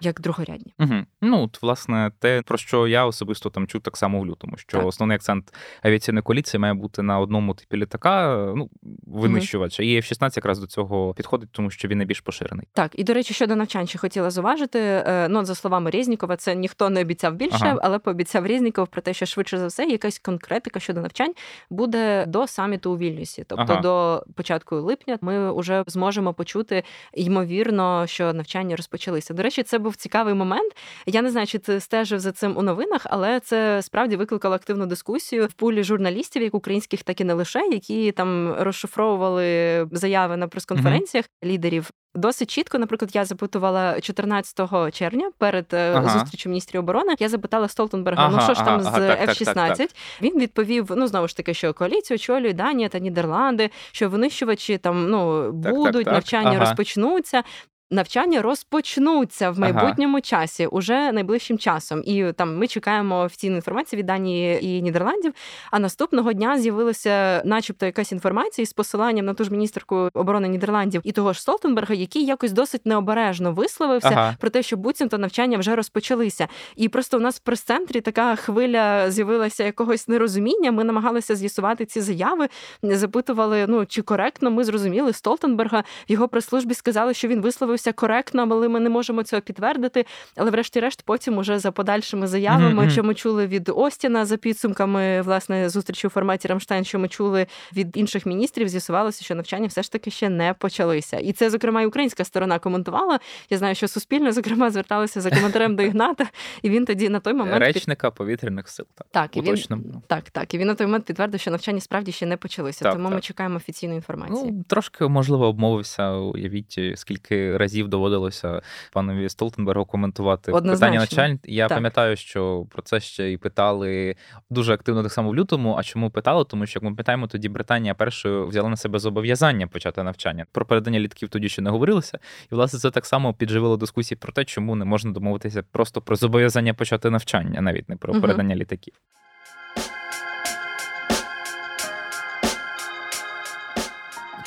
Speaker 2: як другорядні.
Speaker 1: Угу. Ну от, власне, те, про що я особисто там чув так само в лютому, що так. основний акцент авіаційної коаліції має бути на одному типі літака, ну винищувача. Угу. І F-16 якраз до цього підходить, тому що він найбільш поширений.
Speaker 2: Так, і до речі, щодо навчань, ще хотіла зуважити. Е, ну, за словами Резнікова, це ніхто не обіцяв більше, ага. але пообіцяв Резніков про те, що швидше за все якась конкретика щодо навчань буде до саміту у Вільнюсі. Тобто ага. до початку липня ми вже зможемо почути ймовірно, що навчання розпочалися. До речі, це був був цікавий момент. Я не знаю, чи ти стежив за цим у новинах, але це справді викликало активну дискусію в пулі журналістів, як українських, так і не лише, які там розшифровували заяви на прес-конференціях mm-hmm. лідерів. Досить чітко, наприклад, я запитувала 14 червня перед е, ага. зустрічю міністрів оборони. Я запитала Столтенберга, ну, ага, ну що ж там ага, з F-16? Так, так, Він відповів: ну знову ж таки, що коаліцію очолює Данія та Нідерланди, що винищувачі там ну будуть навчання розпочнуться навчання розпочнуться в майбутньому ага. часі, уже найближчим часом. І там ми чекаємо офіційну інформацію від Данії і Нідерландів. А наступного дня з'явилася, начебто, якась інформація з посиланням на ту ж міністерку оборони Нідерландів і того ж Столтенберга, який якось досить необережно висловився ага. про те, що буцімто навчання вже розпочалися. І просто у нас в прес-центрі така хвиля з'явилася якогось нерозуміння. Ми намагалися з'ясувати ці заяви, запитували, ну чи коректно ми зрозуміли Столтенберга. В його прес-службі сказали, що він висловив висловився коректно, але ми не можемо цього підтвердити. Але, врешті-решт, потім уже за подальшими заявами, mm-hmm. що ми чули від Остіна за підсумками власне зустрічі у форматі Рамштайн, що ми чули від інших міністрів, з'ясувалося, що навчання все ж таки ще не почалися. І це, зокрема, і українська сторона коментувала. Я знаю, що суспільно зокрема зверталися за коментарем до Ігната, і він тоді на той момент
Speaker 1: речника повітряних сил. Так,
Speaker 2: так і він так, так. І він на той момент підтвердив, що навчання справді ще не почалися. Так, тому так. ми чекаємо офіційну інформацію.
Speaker 1: Ну, Трошки можливо обмовився. Уявіть, скільки разів разів доводилося панові Столтенбергу коментувати
Speaker 2: Однозначно.
Speaker 1: питання навчань. Я
Speaker 2: Так.
Speaker 1: пам'ятаю, що про це ще й питали дуже активно так само в лютому. А чому питали? Тому що як ми питаємо, тоді Британія першою взяла на себе зобов'язання почати навчання. Про передання літків тоді ще не говорилося. І власне це так само підживило дискусії про те, чому не можна домовитися просто про зобов'язання почати навчання, навіть не про передання літаків.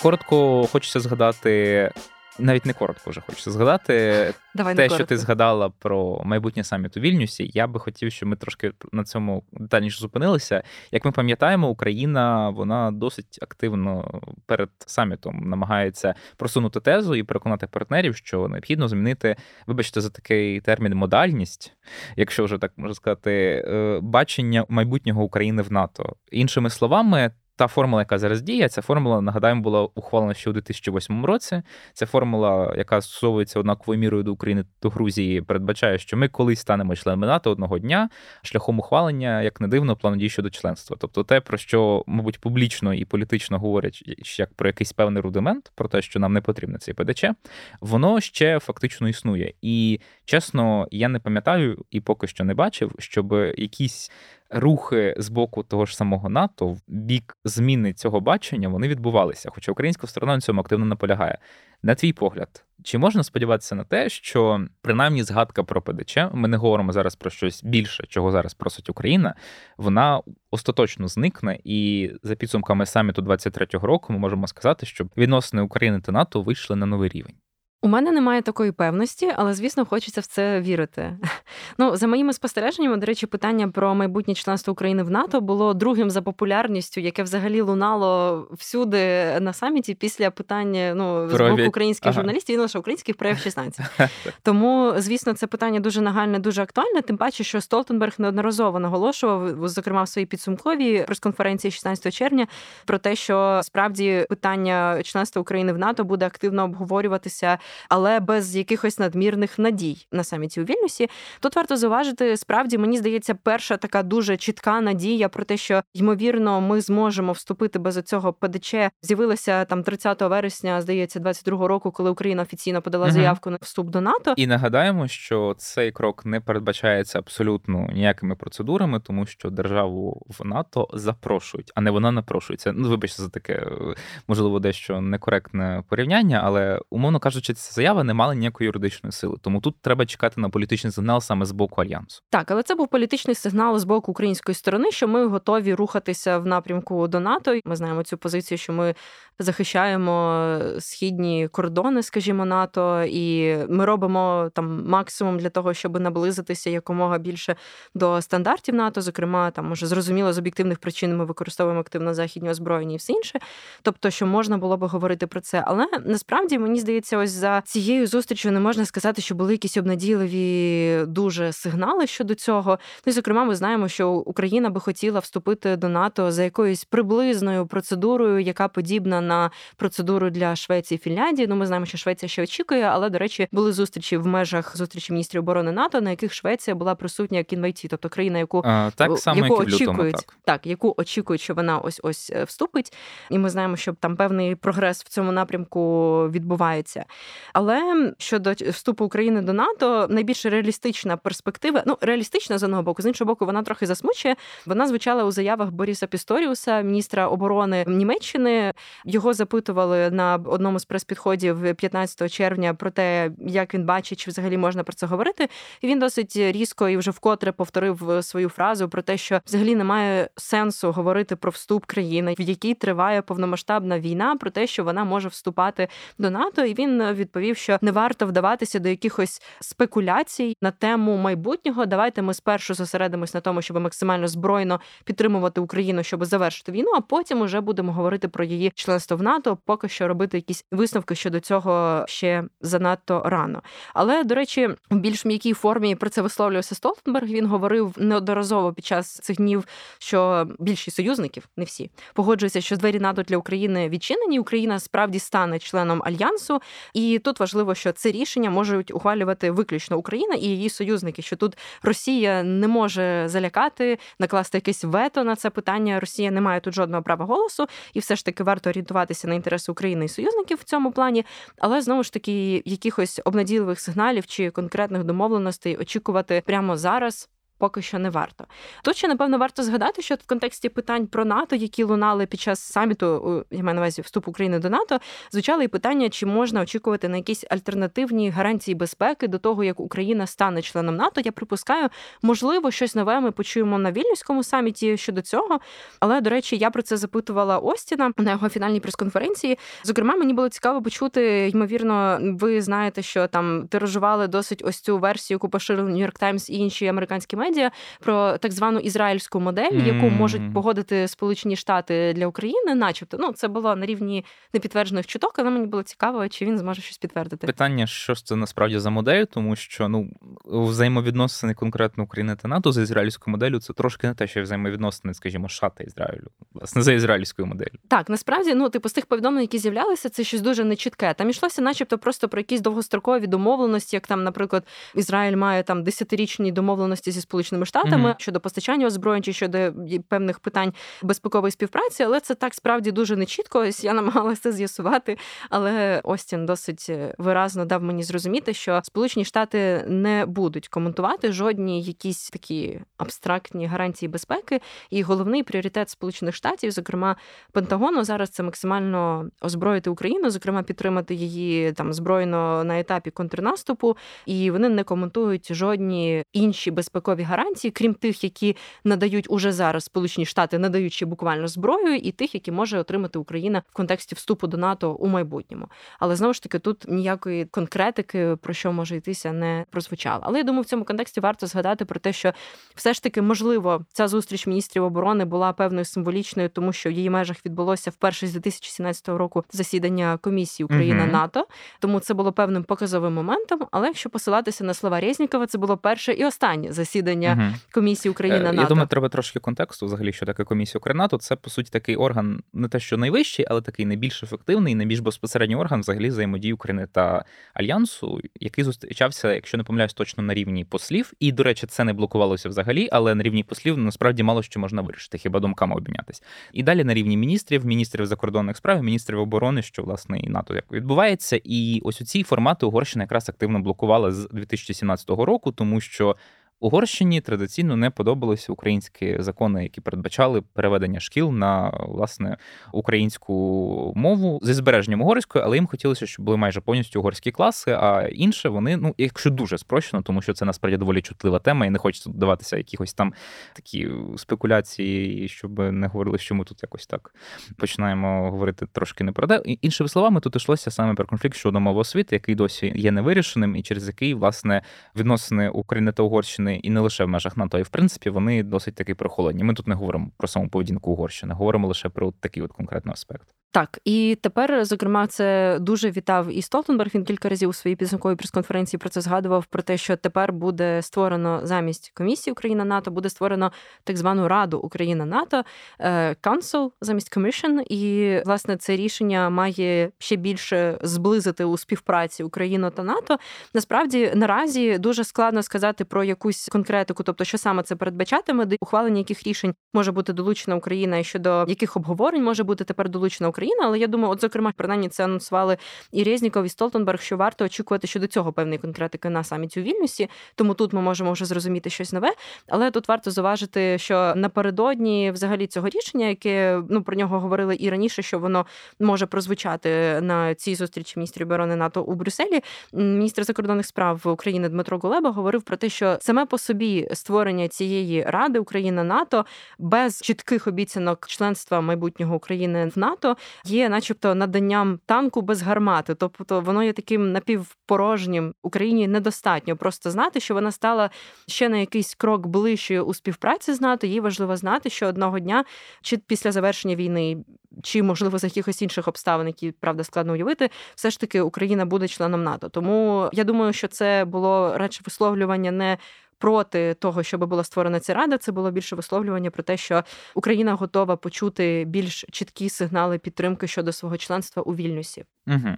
Speaker 1: Коротко хочеться згадати. Навіть не коротко вже хочеться згадати
Speaker 2: Давай
Speaker 1: те, що ти згадала про майбутнє саміт у Вільнюсі. Я би хотів, щоб ми трошки на цьому детальніше зупинилися. Як ми пам'ятаємо, Україна вона досить активно перед самітом намагається просунути тезу і переконати партнерів, що необхідно змінити, вибачте, за такий термін модальність, якщо вже так можна сказати, е, бачення майбутнього України в НАТО. Іншими словами. Та формула, яка зараз діє, ця формула, нагадаємо, була ухвалена ще у 2008 році. Ця формула, яка стосовується однаковою мірою до України до Грузії, передбачає, що ми колись станемо членами НАТО одного дня шляхом ухвалення, як не дивно, плану дій щодо членства. Тобто, те, про що, мабуть, публічно і політично говорять як про якийсь певний рудимент, про те, що нам не потрібно цей ПДЧ, воно ще фактично існує. І чесно, я не пам'ятаю і поки що не бачив, щоб якісь рухи з боку того ж самого НАТО в бік зміни цього бачення вони відбувалися. Хоча українська сторона на цьому активно наполягає. На твій погляд, чи можна сподіватися на те, що принаймні згадка про ПДЧ, ми не говоримо зараз про щось більше, чого зараз просить Україна, вона остаточно зникне, і за підсумками саміту 23-го року ми можемо сказати, що відносини України та НАТО вийшли на новий рівень.
Speaker 2: У мене немає такої певності, але звісно, хочеться в це вірити. Ну, за моїми спостереженнями, до речі, питання про майбутнє членство України в НАТО було другим за популярністю, яке взагалі лунало всюди на саміті після питання ну з боку українських
Speaker 1: Ага.
Speaker 2: журналістів і лише українських про F-16. Тому, звісно, це питання дуже нагальне, дуже актуальне. Тим паче, що Столтенберг неодноразово наголошував, зокрема в своїй підсумковій прес-конференції 16 червня, про те, що справді питання членства України в НАТО буде активно обговорюватися, але без якихось надмірних надій на саміті у Вільнюсі. Тут варто зауважити, справді мені здається, перша така дуже чітка надія про те, що ймовірно ми зможемо вступити без цього ПДЧ. З'явилася там 30 вересня, здається, 22 року, коли Україна офіційно подала заявку на вступ до НАТО.
Speaker 1: І нагадаємо, що цей крок не передбачається абсолютно ніякими процедурами, тому що державу в НАТО запрошують, а не вона напрошується. Ну, вибачте за таке, е, можливо, дещо некоректне порівняння, але умовно кажучи, ця заява не мала ніякої юридичної сили. Тому тут треба чекати на політичний сигнал саме з боку альянсу.
Speaker 2: Так, але це був політичний сигнал з боку української сторони, що ми готові рухатися в напрямку до НАТО. Ми знаємо цю позицію, що ми захищаємо східні кордони, скажімо, НАТО, і ми робимо там максимум для того, щоб наблизитися якомога більше до стандартів НАТО. Зокрема, там може зрозуміло з об'єктивних причин ми використовуємо активно західні озброєння і все інше. Тобто, що можна було би говорити про це, але насправді мені здається, ось за цією зустрічю не можна сказати, що були якісь обнадійливі дуже сигнали щодо цього. Ну і зокрема, ми знаємо, що Україна би хотіла вступити до НАТО за якоюсь приблизною процедурою, яка подібна на процедуру для Швеції і Фінляндії. Ну, ми знаємо, що Швеція ще очікує, але до речі, були зустрічі в межах зустрічі міністрів оборони НАТО, на яких Швеція була присутня як інвайті, тобто країна, яку
Speaker 1: А, так само,
Speaker 2: яку
Speaker 1: як в лютому.
Speaker 2: очікують,
Speaker 1: Так.
Speaker 2: яку очікують, що вона ось ось е, вступить, і ми знаємо, що там певний прогрес в цьому напрямку відбувається. Але щодо вступу України до НАТО, найбільш реалістична перспектива, ну реалістична з одного боку, з іншого боку, вона трохи засмучує. Вона звучала у заявах Боріса Пісторіуса, міністра оборони Німеччини. Його запитували на одному з прес-підходів 15 червня про те, як він бачить, чи взагалі можна про це говорити. І він досить різко і вже вкотре повторив свою фразу про те, що взагалі немає сенсу говорити про вступ країни, в якій триває повномасштабна війна, про те, що вона може вступати до НАТО. І він відповів, що не варто вдаватися до якихось спекуляцій на тему майбутнього. Давайте ми спершу зосередимось на тому, щоб максимально збройно підтримувати Україну, щоб завершити війну. А потім уже будемо говорити про її членство в НАТО. Поки що робити якісь висновки щодо цього ще занадто рано. Але до речі, в більш м'якій формі про це висловлювався Столтенберг. Він говорив неодноразово під час цих днів, що більшість союзників, не всі, погоджуються, що двері НАТО для України відчинені. Україна справді стане членом альянсу, і І тут важливо, що це рішення можуть ухвалювати виключно Україна і її союзники. Що тут Росія не може залякати, накласти якесь вето на це питання. Росія не має тут жодного права голосу, і все ж таки варто орієнтуватися на інтереси України і союзників в цьому плані. Але знову ж таки, якихось обнадійливих сигналів чи конкретних домовленостей очікувати прямо зараз поки що не варто. Тут ще, напевно, варто згадати, що в контексті питань про НАТО, які лунали під час саміту, я маю на увазі вступ України до НАТО, звучали і питання, чи можна очікувати на якісь альтернативні гарантії безпеки до того, як Україна стане членом НАТО. Я припускаю, можливо, щось нове ми почуємо на вільнюському саміті щодо цього. Але, до речі, я про це запитувала Остіна на його фінальній прес-конференції. Зокрема, мені було цікаво почути, ймовірно, ви знаєте, що там тиражували досить ось цю версію, яку поширили Нью-Йорк Таймс і інші американські медіа про так звану ізраїльську модель, яку можуть погодити Сполучені Штати для України, начебто, ну це було на рівні непідтверджених чуток, але мені було цікаво, чи він зможе щось підтвердити.
Speaker 1: Питання, що ж це насправді за модель, тому що ну взаємовідносини конкретно України та НАТО за ізраїльською моделлю це трошки не те, що взаємовідносини, скажімо, США та Ізраїлю, власне, за ізраїльською моделлю.
Speaker 2: Так, насправді, ну типу з тих повідомлень, які з'являлися, це щось дуже нечітке. Там йшлося, начебто, просто про якісь довгострокові домовленості, як там, наприклад, Ізраїль має там десятирічні домовленості зі Сполученими Штатами mm-hmm. щодо постачання озброєнь чи щодо певних питань безпекової співпраці, але це так справді дуже нечітко. Ось я намагалася з'ясувати, але Остін досить виразно дав мені зрозуміти, що Сполучені Штати не будуть коментувати жодні якісь такі абстрактні гарантії безпеки. І головний пріоритет Сполучених Штатів, зокрема Пентагону, зараз це максимально озброїти Україну, зокрема підтримати її там збройно на етапі контрнаступу, і вони не коментують жодні інші безпекові гарантії, крім тих, які надають уже зараз Сполучені Штати, надають ще буквально зброю, і тих, які може отримати Україна в контексті вступу до НАТО у майбутньому. Але знову ж таки тут ніякої конкретики про що може йтися не прозвучало. Але я думаю, в цьому контексті варто згадати про те, що все ж таки можливо ця зустріч міністрів оборони була певною символічною, тому що в її межах відбулося вперше з 2017 року засідання комісії Україна НАТО. Тому це було певним показовим моментом. Але якщо посилатися на слова Резнікова, це було перше і останнє засідання комісії Україна НАТО.
Speaker 1: Я думаю, треба трошки контексту. Взагалі, що таке комісія Україна НАТО. Це по суті такий орган, не те, що найвищий, але такий найбільш ефективний, найбільш безпосередній орган взагалі взаємодії України та альянсу, який зустрічався, якщо не помиляюсь, точно на рівні послів. І, до речі, це не блокувалося взагалі, але на рівні послів насправді мало що можна вирішити, хіба думками обмінятись. І далі на рівні міністрів, міністрів закордонних справ, міністрів оборони, що власне і НАТО як відбувається. І ось у ці формати Угорщина якраз активно блокувала з 2017 року, тому що. Угорщині традиційно не подобалися українські закони, які передбачали переведення шкіл на власне українську мову зі збереженням угорської, але їм хотілося, щоб були майже повністю угорські класи. А інше вони, ну якщо дуже спрощено, тому що це насправді доволі чутлива тема, і не хочеться додаватися якихось там такі спекуляції, щоб не говорили, що ми тут якось так починаємо говорити трошки не про те. Іншими словами, тут йшлося саме про конфлікт щодо мови освіти, який досі є невирішеним, і через який власне відносини України та Угорщини і не лише в межах НАТО, і в принципі вони досить таки прохолодні. Ми тут не говоримо про саму поведінку Угорщини, говоримо лише про такий от конкретний аспект.
Speaker 2: Так, і тепер, зокрема, це дуже вітав і Столтенберг. Він кілька разів у своїй підсумковій прес-конференції про це згадував про те, що тепер буде створено замість комісії Україна НАТО, буде створено так звану Раду Україна НАТО е, Council замість Commission. І власне це рішення має ще більше зблизити у співпраці Україну та НАТО. Насправді наразі дуже складно сказати про якусь конкретику, тобто що саме це передбачатиме, де ухвалення яких рішень може бути долучена Україна і щодо яких обговорень може бути тепер долучена. Україна. Але я думаю, от зокрема, принаймні це анонсували і Резніков, і Столтенберг, що варто очікувати щодо цього певної конкретики на саміті у Вільнюсі. Тому тут ми можемо вже зрозуміти щось нове. Але тут варто зауважити, що напередодні взагалі цього рішення, яке ну про нього говорили і раніше, що воно може прозвучати на цій зустрічі міністрів оборони НАТО у Брюсселі. Міністр закордонних справ України Дмитро Гулеба говорив про те, що саме по собі створення цієї ради Україна НАТО без чітких обіцянок членства майбутнього України в НАТО є, начебто, наданням танку без гармати. Тобто воно є таким напівпорожнім Україні недостатньо. Просто знати, що вона стала ще на якийсь крок ближче у співпраці з НАТО. Їй важливо знати, що одного дня, чи після завершення війни, чи можливо за якихось інших обставин, які правда складно уявити, все ж таки Україна буде членом НАТО. Тому я думаю, що це було радше висловлювання не проти того, щоб була створена ця рада, це було більше висловлювання про те, що Україна готова почути більш чіткі сигнали підтримки щодо свого членства у Вільнюсі.
Speaker 1: Угу.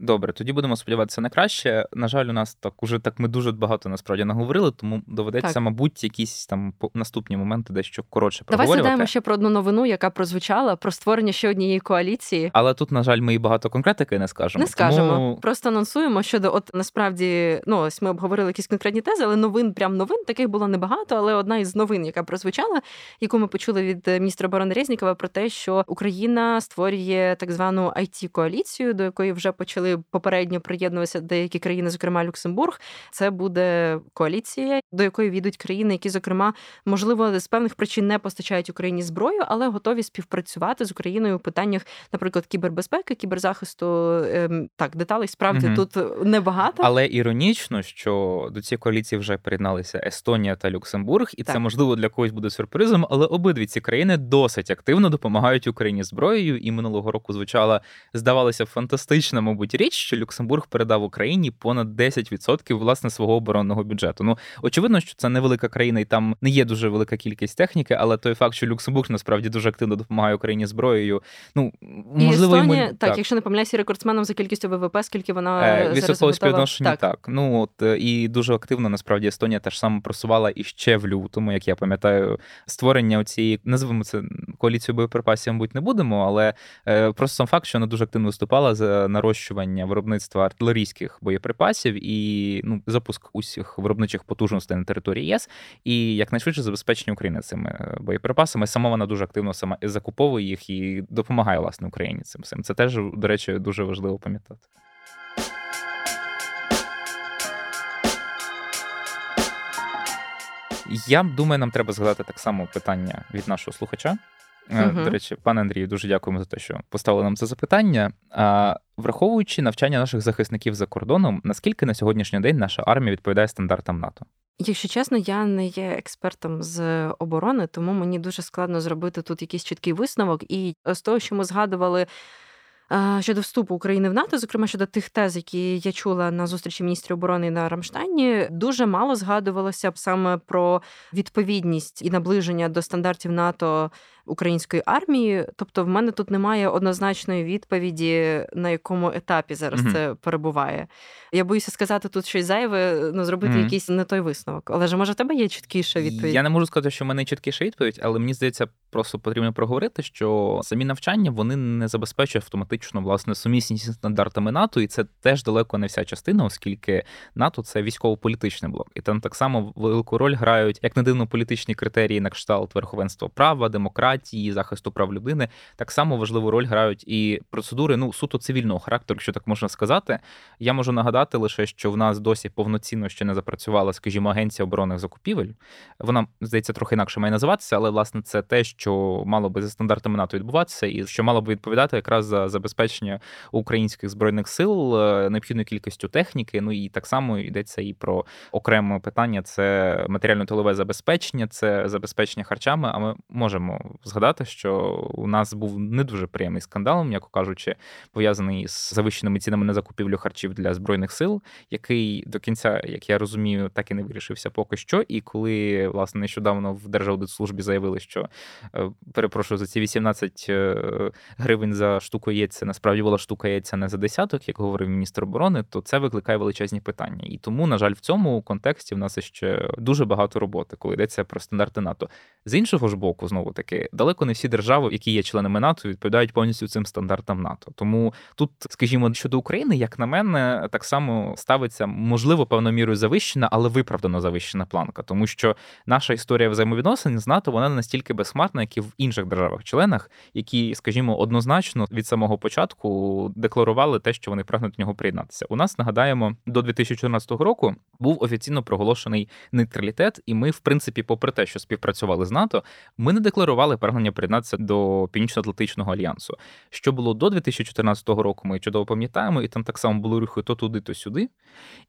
Speaker 1: Добре, тоді будемо сподіватися на краще. На жаль, у нас так уже так ми дуже багато насправді наговорили, тому доведеться,
Speaker 2: Так.
Speaker 1: мабуть, якісь там наступні моменти дещо коротше
Speaker 2: Давай
Speaker 1: проговорювати.
Speaker 2: згадаємо ще про одну новину, яка прозвучала про створення ще однієї коаліції.
Speaker 1: Але тут, на жаль, ми і багато конкретики не скажемо.
Speaker 2: Не скажемо,
Speaker 1: Тому...
Speaker 2: просто анонсуємо щодо от насправді, ну ось ми обговорили якісь конкретні тези, але новин, прям новин таких було небагато. Але одна із новин, яка прозвучала, яку ми почули від е, міністра оборони Резнікова, про те, що Україна створює так звану it коаліцію до якої вже почали попередньо приєднуватися деякі країни, зокрема Люксембург. Це буде коаліція, до якої війдуть країни, які, зокрема, можливо, з певних причин не постачають Україні зброю, але готові співпрацювати з Україною у питаннях, наприклад, кібербезпеки, кіберзахисту. Ем, Так, деталей справді
Speaker 1: Мгм.
Speaker 2: тут небагато.
Speaker 1: Але іронічно, що до цієї коаліції вже приєдналися Естонія та Люксембург, і
Speaker 2: Так.
Speaker 1: це можливо для когось буде сюрпризом, але обидві ці країни досить активно допомагають Україні зброєю. І минулого року звучала, здавалося, фантастична, мабуть, річ, що Люксембург передав Україні понад 10% власне свого оборонного бюджету. Ну очевидно, що це невелика країна, і там не є дуже велика кількість техніки, але той факт, що Люксембург насправді дуже активно допомагає Україні зброєю. Ну
Speaker 2: І Естонія,
Speaker 1: йому
Speaker 2: так, якщо не помиляюся, рекордсменом за кількістю ВВП, скільки вона
Speaker 1: Е, Відсоткове співвідношення так. Ну от е, і дуже активно насправді Естонія теж саме просувала і ще в лютому, як я пам'ятаю, створення цієї називаємо це коаліцією боєприпасів, мабуть, не будемо, але е, просто сам факт, що вона дуже активно виступала за нарощування виробництва артилерійських боєприпасів і ну запуск усіх виробничих потужностей на території ЄС, і якнайшвидше забезпечення України цими е, боєприпасами. Сама вона дуже активно сама закуповує їх і допомагає власне Україні цим всім. Це теж, до речі, дуже важливо пам'ятати. Я думаю, нам треба згадати так само питання від нашого слухача. Е,
Speaker 2: Мгм.
Speaker 1: До речі, пане Андрію, дуже дякуємо за те, що поставили нам це запитання. А, враховуючи навчання наших захисників за кордоном, наскільки на сьогоднішній день наша армія відповідає стандартам НАТО?
Speaker 2: Якщо чесно, я не є експертом з оборони, тому мені дуже складно зробити тут якийсь чіткий висновок. І з того, що ми згадували е, щодо вступу України в НАТО, зокрема щодо тих тез, які я чула на зустрічі міністрів оборони на Рамштайні, дуже мало згадувалося б саме про відповідність і наближення до стандартів НАТО української армії. Тобто, в мене тут немає однозначної відповіді, на якому етапі зараз
Speaker 1: Мгм.
Speaker 2: це перебуває. Я боюся сказати тут щось зайве, ну зробити
Speaker 1: Мгм.
Speaker 2: якийсь не той висновок. Але ж може в тебе є чіткіша відповідь?
Speaker 1: Я не можу сказати, що в мене чіткіша відповідь, але мені здається, просто потрібно проговорити, що самі навчання вони не забезпечують автоматично власне сумісність зі стандартами НАТО, і це теж далеко не вся частина, оскільки НАТО це військово-політичний блок, і там так само велику роль грають як не дивно політичні критерії на кшталт верховенства права, демократії, захисту прав людини. Так само важливу роль грають і процедури ну суто цивільного характеру, якщо так можна сказати. Я можу нагадати лише, що в нас досі повноцінно ще не запрацювала, скажімо, агенція оборонних закупівель. Вона здається трохи інакше має називатися, але власне це те, що мало би за стандартами НАТО відбуватися, і що мало би відповідати якраз за забезпечення українських збройних сил е, необхідною кількістю техніки. Ну і так само йдеться і про окреме питання: це матеріально-тилове забезпечення, це забезпечення харчами. А ми можемо згадати, що у нас був не дуже приємний скандал, м'яко кажучи, пов'язаний з завищеними цінами на закупівлю харчів для збройних сил, який до кінця, як я розумію, так і не вирішився поки що. І коли власне нещодавно в Держаудитслужбі заявили, що е, перепрошую за ці 18 е, гривень за штуку яйця, насправді була штука яйця не за десяток, як говорив міністр оборони, то це викликає величезні питання. І тому, на жаль, в цьому контексті в нас ще дуже багато роботи, коли йдеться про стандарти НАТО. З іншого ж боку, знову таки, далеко не всі держави, які є членами НАТО, відповідають повністю цим стандартам НАТО. Тому тут, скажімо, щодо України, як на мене, так само ставиться можливо певною мірою завищена, але виправдано завищена планка, тому що наша історія взаємовідносин з НАТО вона не настільки безхмарна, як і в інших державах-членах, які, скажімо, однозначно від самого початку декларували те, що вони прагнуть до нього приєднатися. У нас нагадаємо до 2014 року був офіційно проголошений нейтралітет, і ми, в принципі, попри те, що співпрацювали з НАТО, ми не декларували прагнення приєднатися до Північно-Атлантичного альянсу. Що було до 2014 року, ми чудово пам'ятаємо, і там так само були рухи то туди, то сюди.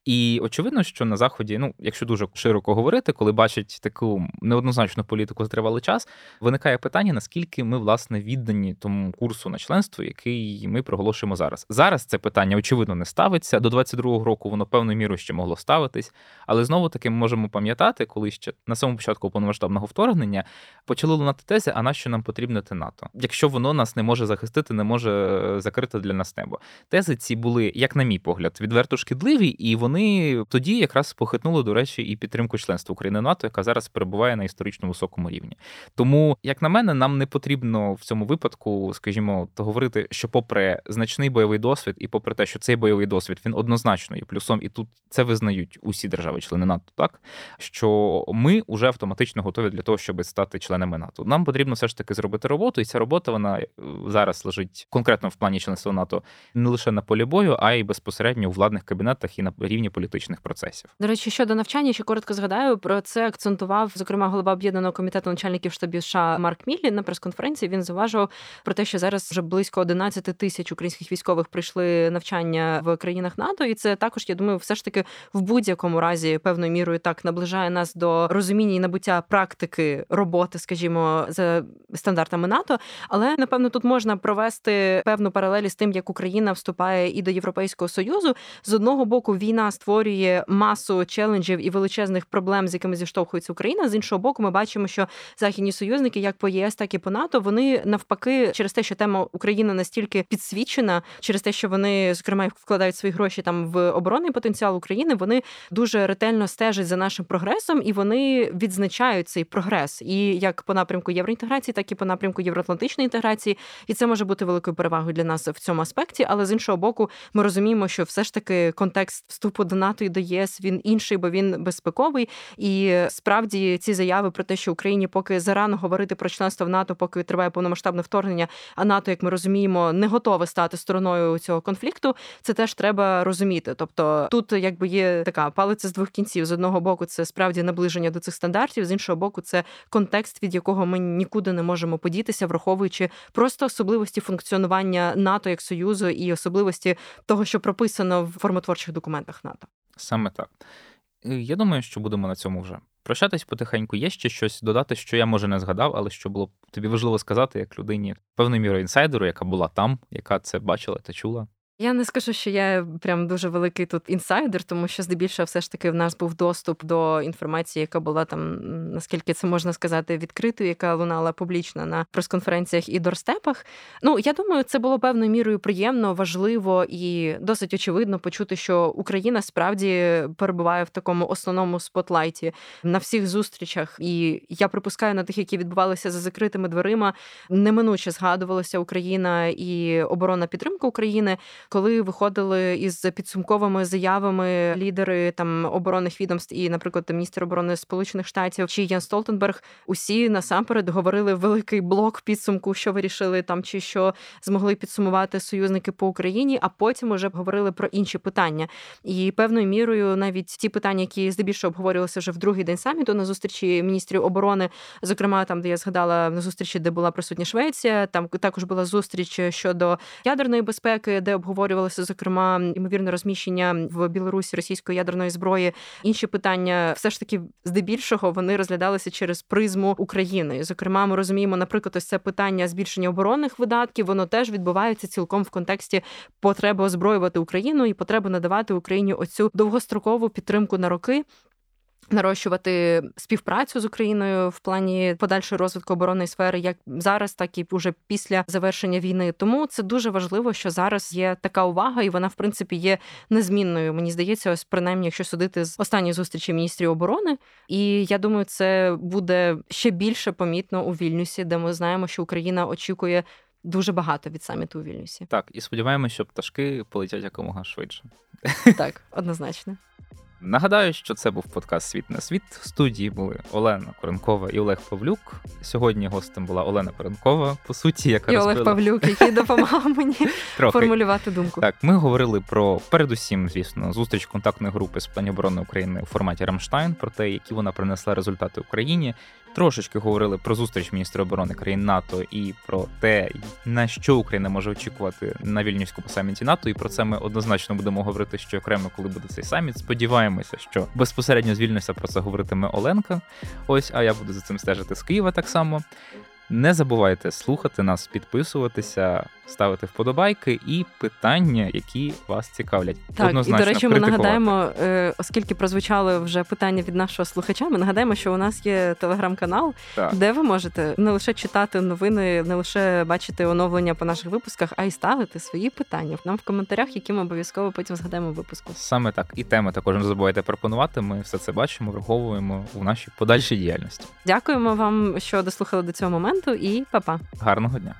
Speaker 1: І очевидно, що на заході, ну якщо дуже широко говорити, коли бачать таку неоднозначну політику за тривалий час, виникає питання, наскільки ми власне віддані тому курсу на членство, який ми проголошуємо зараз. Зараз це питання очевидно не ставиться. До 22-го року воно певною мірою ще могло ставитись, але знову таки ми можемо пам'ятати, коли ще на самому початку повномасштабного вторгнення почали лунати тези: а нащо нам потрібне те НАТО, якщо воно нас не може захистити, не може е, закрити для нас небо. Тези ці були, як на мій погляд, відверто шкідливі, і вони тоді якраз похитнули, до речі, і підтримку членства України НАТО, яка зараз перебуває на історично високому рівні. Тому, як на мене, нам не потрібно в цьому випадку, скажімо, говорити, що, попри значний бойовий досвід, і попри те, що цей бойовий досвід він однозначно є плюсом, і тут це визнають усі держави-члени НАТО, так що ми вже автоматично готові для того, щоб стати членами НАТО. Нам потрібно все ж таки зробити роботу, і ця робота вона е, зараз лежить конкретно в плані членства НАТО не лише на полі бою, а й безпосередньо у владних кабінетах і на рівні політичних процесів.
Speaker 2: До речі, щодо навчання, ще коротко згадаю про це. Акцентував зокрема голова об'єднаного комітету начальників штабів США Марк Міллі на прес-конференції. Він зауважував про те, що зараз вже близько 11 тисяч українських військових прийшли навчання в країнах НАТО, і це також я думаю, все ж таки в будь-якому разі певною мірою так наближає нас до розуміння і набуття практики роботи, скажімо, за стандартами НАТО. Але напевно тут можна провести певну паралель з тим, як Україна вступає і до Європейського союзу. З одного боку, війна створює масу челенджів і величезних проблем, з якими зіштовхується Україна. З іншого боку, ми бачимо, що західні союзники, як по ЄС, так і по НАТО, вони навпаки, через те, що тема України настільки підсвічена, через те, що вони зокрема вкладають свої гроші там в оборонний потенціал України, вони дуже ретельно стежать за нашим прогресом і вони відзначають цей прогрес. І як по напрямку євроінтеграції, так і по напрямку євроатлантичної інтеграції. І це може бути великою перевагою для нас в цьому аспекті. Але з іншого боку, ми розуміємо, що все ж таки контекст вступу до НАТО і до ЄС він інший, бо він безпековий. І справді ці заяви про те, що Україні поки зарано говорити про членство в НАТО, поки триває повномасштабне вторгнення. А НАТО, як ми розуміємо, не готове стати стороною цього конфлікту. Це теж треба розуміти. Тобто тут якби є така палиця з двох кінців. З одного боку, це справді наближення до цих стандартів, з іншого боку, це контекст, від якого ми нікуди не можемо подітися, враховуючи просто особливості функціонування НАТО як союзу і особливості того, що прописано в формотворчих документах НАТО.
Speaker 1: Саме так. Я думаю, що будемо на цьому вже прощатись потихеньку. Є ще щось додати, що я може не згадав, але що було тобі важливо сказати як людині певною мірою інсайдеру, яка була там, яка це бачила та чула.
Speaker 2: Я не скажу, що я прям дуже великий тут інсайдер, тому що здебільшого все ж таки в нас був доступ до інформації, яка була там, наскільки це можна сказати, відкритою, яка лунала публічно на прес-конференціях і дорстепах. Ну я думаю, це було певною мірою приємно, важливо і досить очевидно почути, що Україна справді перебуває в такому основному спотлайті на всіх зустрічах. І я припускаю на тих, які відбувалися за закритими дверима, неминуче згадувалася Україна і оборонна підтримка України коли виходили із підсумковими заявами лідери там оборонних відомств і, наприклад, міністр оборони Сполучених Штатів чи Ян Столтенберг, усі насамперед говорили великий блок підсумку, що вирішили там, чи що змогли підсумувати союзники по Україні, а потім уже говорили про інші питання. І певною мірою навіть ті питання, які здебільшого обговорювалися вже в другий день саміту на зустрічі міністрів оборони, зокрема там, де я згадала на зустрічі, де була присутня Швеція, там також була зустріч щодо ядерної безпеки, де обговорювали обговорювалося зокрема ймовірне розміщення в Білорусі російської ядерної зброї. Інші питання, все ж таки, здебільшого, вони розглядалися через призму України. Зокрема, ми розуміємо, наприклад, ось це питання збільшення оборонних видатків. Воно теж відбувається цілком в контексті потреби озброювати Україну і потреби надавати Україні оцю довгострокову підтримку на роки нарощувати співпрацю з Україною в плані подальшої розвитку оборонної сфери, як зараз, так і вже після завершення війни. Тому це дуже важливо, що зараз є така увага, і вона, в принципі, є незмінною. Мені здається, ось принаймні, якщо судити з останньої зустрічі міністрів оборони. І я думаю, це буде ще більше помітно у Вільнюсі, де ми знаємо, що Україна очікує. Дуже багато від саміту у Вільнюсі.
Speaker 1: Так, і сподіваємося, що пташки полетять якомога швидше.
Speaker 2: Так, однозначно.
Speaker 1: Нагадаю, що це був подкаст Світ на світ. В студії були Олена Коренкова і Олег Павлюк. Сьогодні гостем була Олена Коренкова, по суті, яка
Speaker 2: і
Speaker 1: розбила...
Speaker 2: Олег Павлюк, який допомагав мені Трохи. формулювати думку.
Speaker 1: Так, ми говорили про передусім, звісно, зустріч контактної групи з плані оборони України у форматі Рамштайн, про те, які вона принесла результати Україні. Трошечки говорили про зустріч міністра оборони країн НАТО і про те, на що Україна може очікувати на вільнюському саміті НАТО. І про це ми однозначно будемо говорити ще окремо, коли буде цей саміт. Сподіваємося, що безпосередньо звільнився про це говоритиме Оленка. Ось, а я буду за цим стежити з Києва так само. Не забувайте слухати нас, підписуватися, ставити вподобайки і питання, які вас цікавлять.
Speaker 2: Так,
Speaker 1: Однозначно
Speaker 2: і до речі, ми нагадаємо, е, оскільки прозвучали вже питання від нашого слухача. Ми нагадаємо, що у нас є телеграм-канал,
Speaker 1: Так.
Speaker 2: де ви можете не лише читати новини, не лише бачити оновлення по наших випусках, а й ставити свої питання нам в коментарях, які ми обов'язково потім згадаємо в випуску.
Speaker 1: Саме так. І теми також не забувайте пропонувати. Ми все це бачимо, враховуємо у нашій подальшій діяльності.
Speaker 2: Дякуємо вам, що дослухали до цього моменту, і па-па!
Speaker 1: Гарного дня!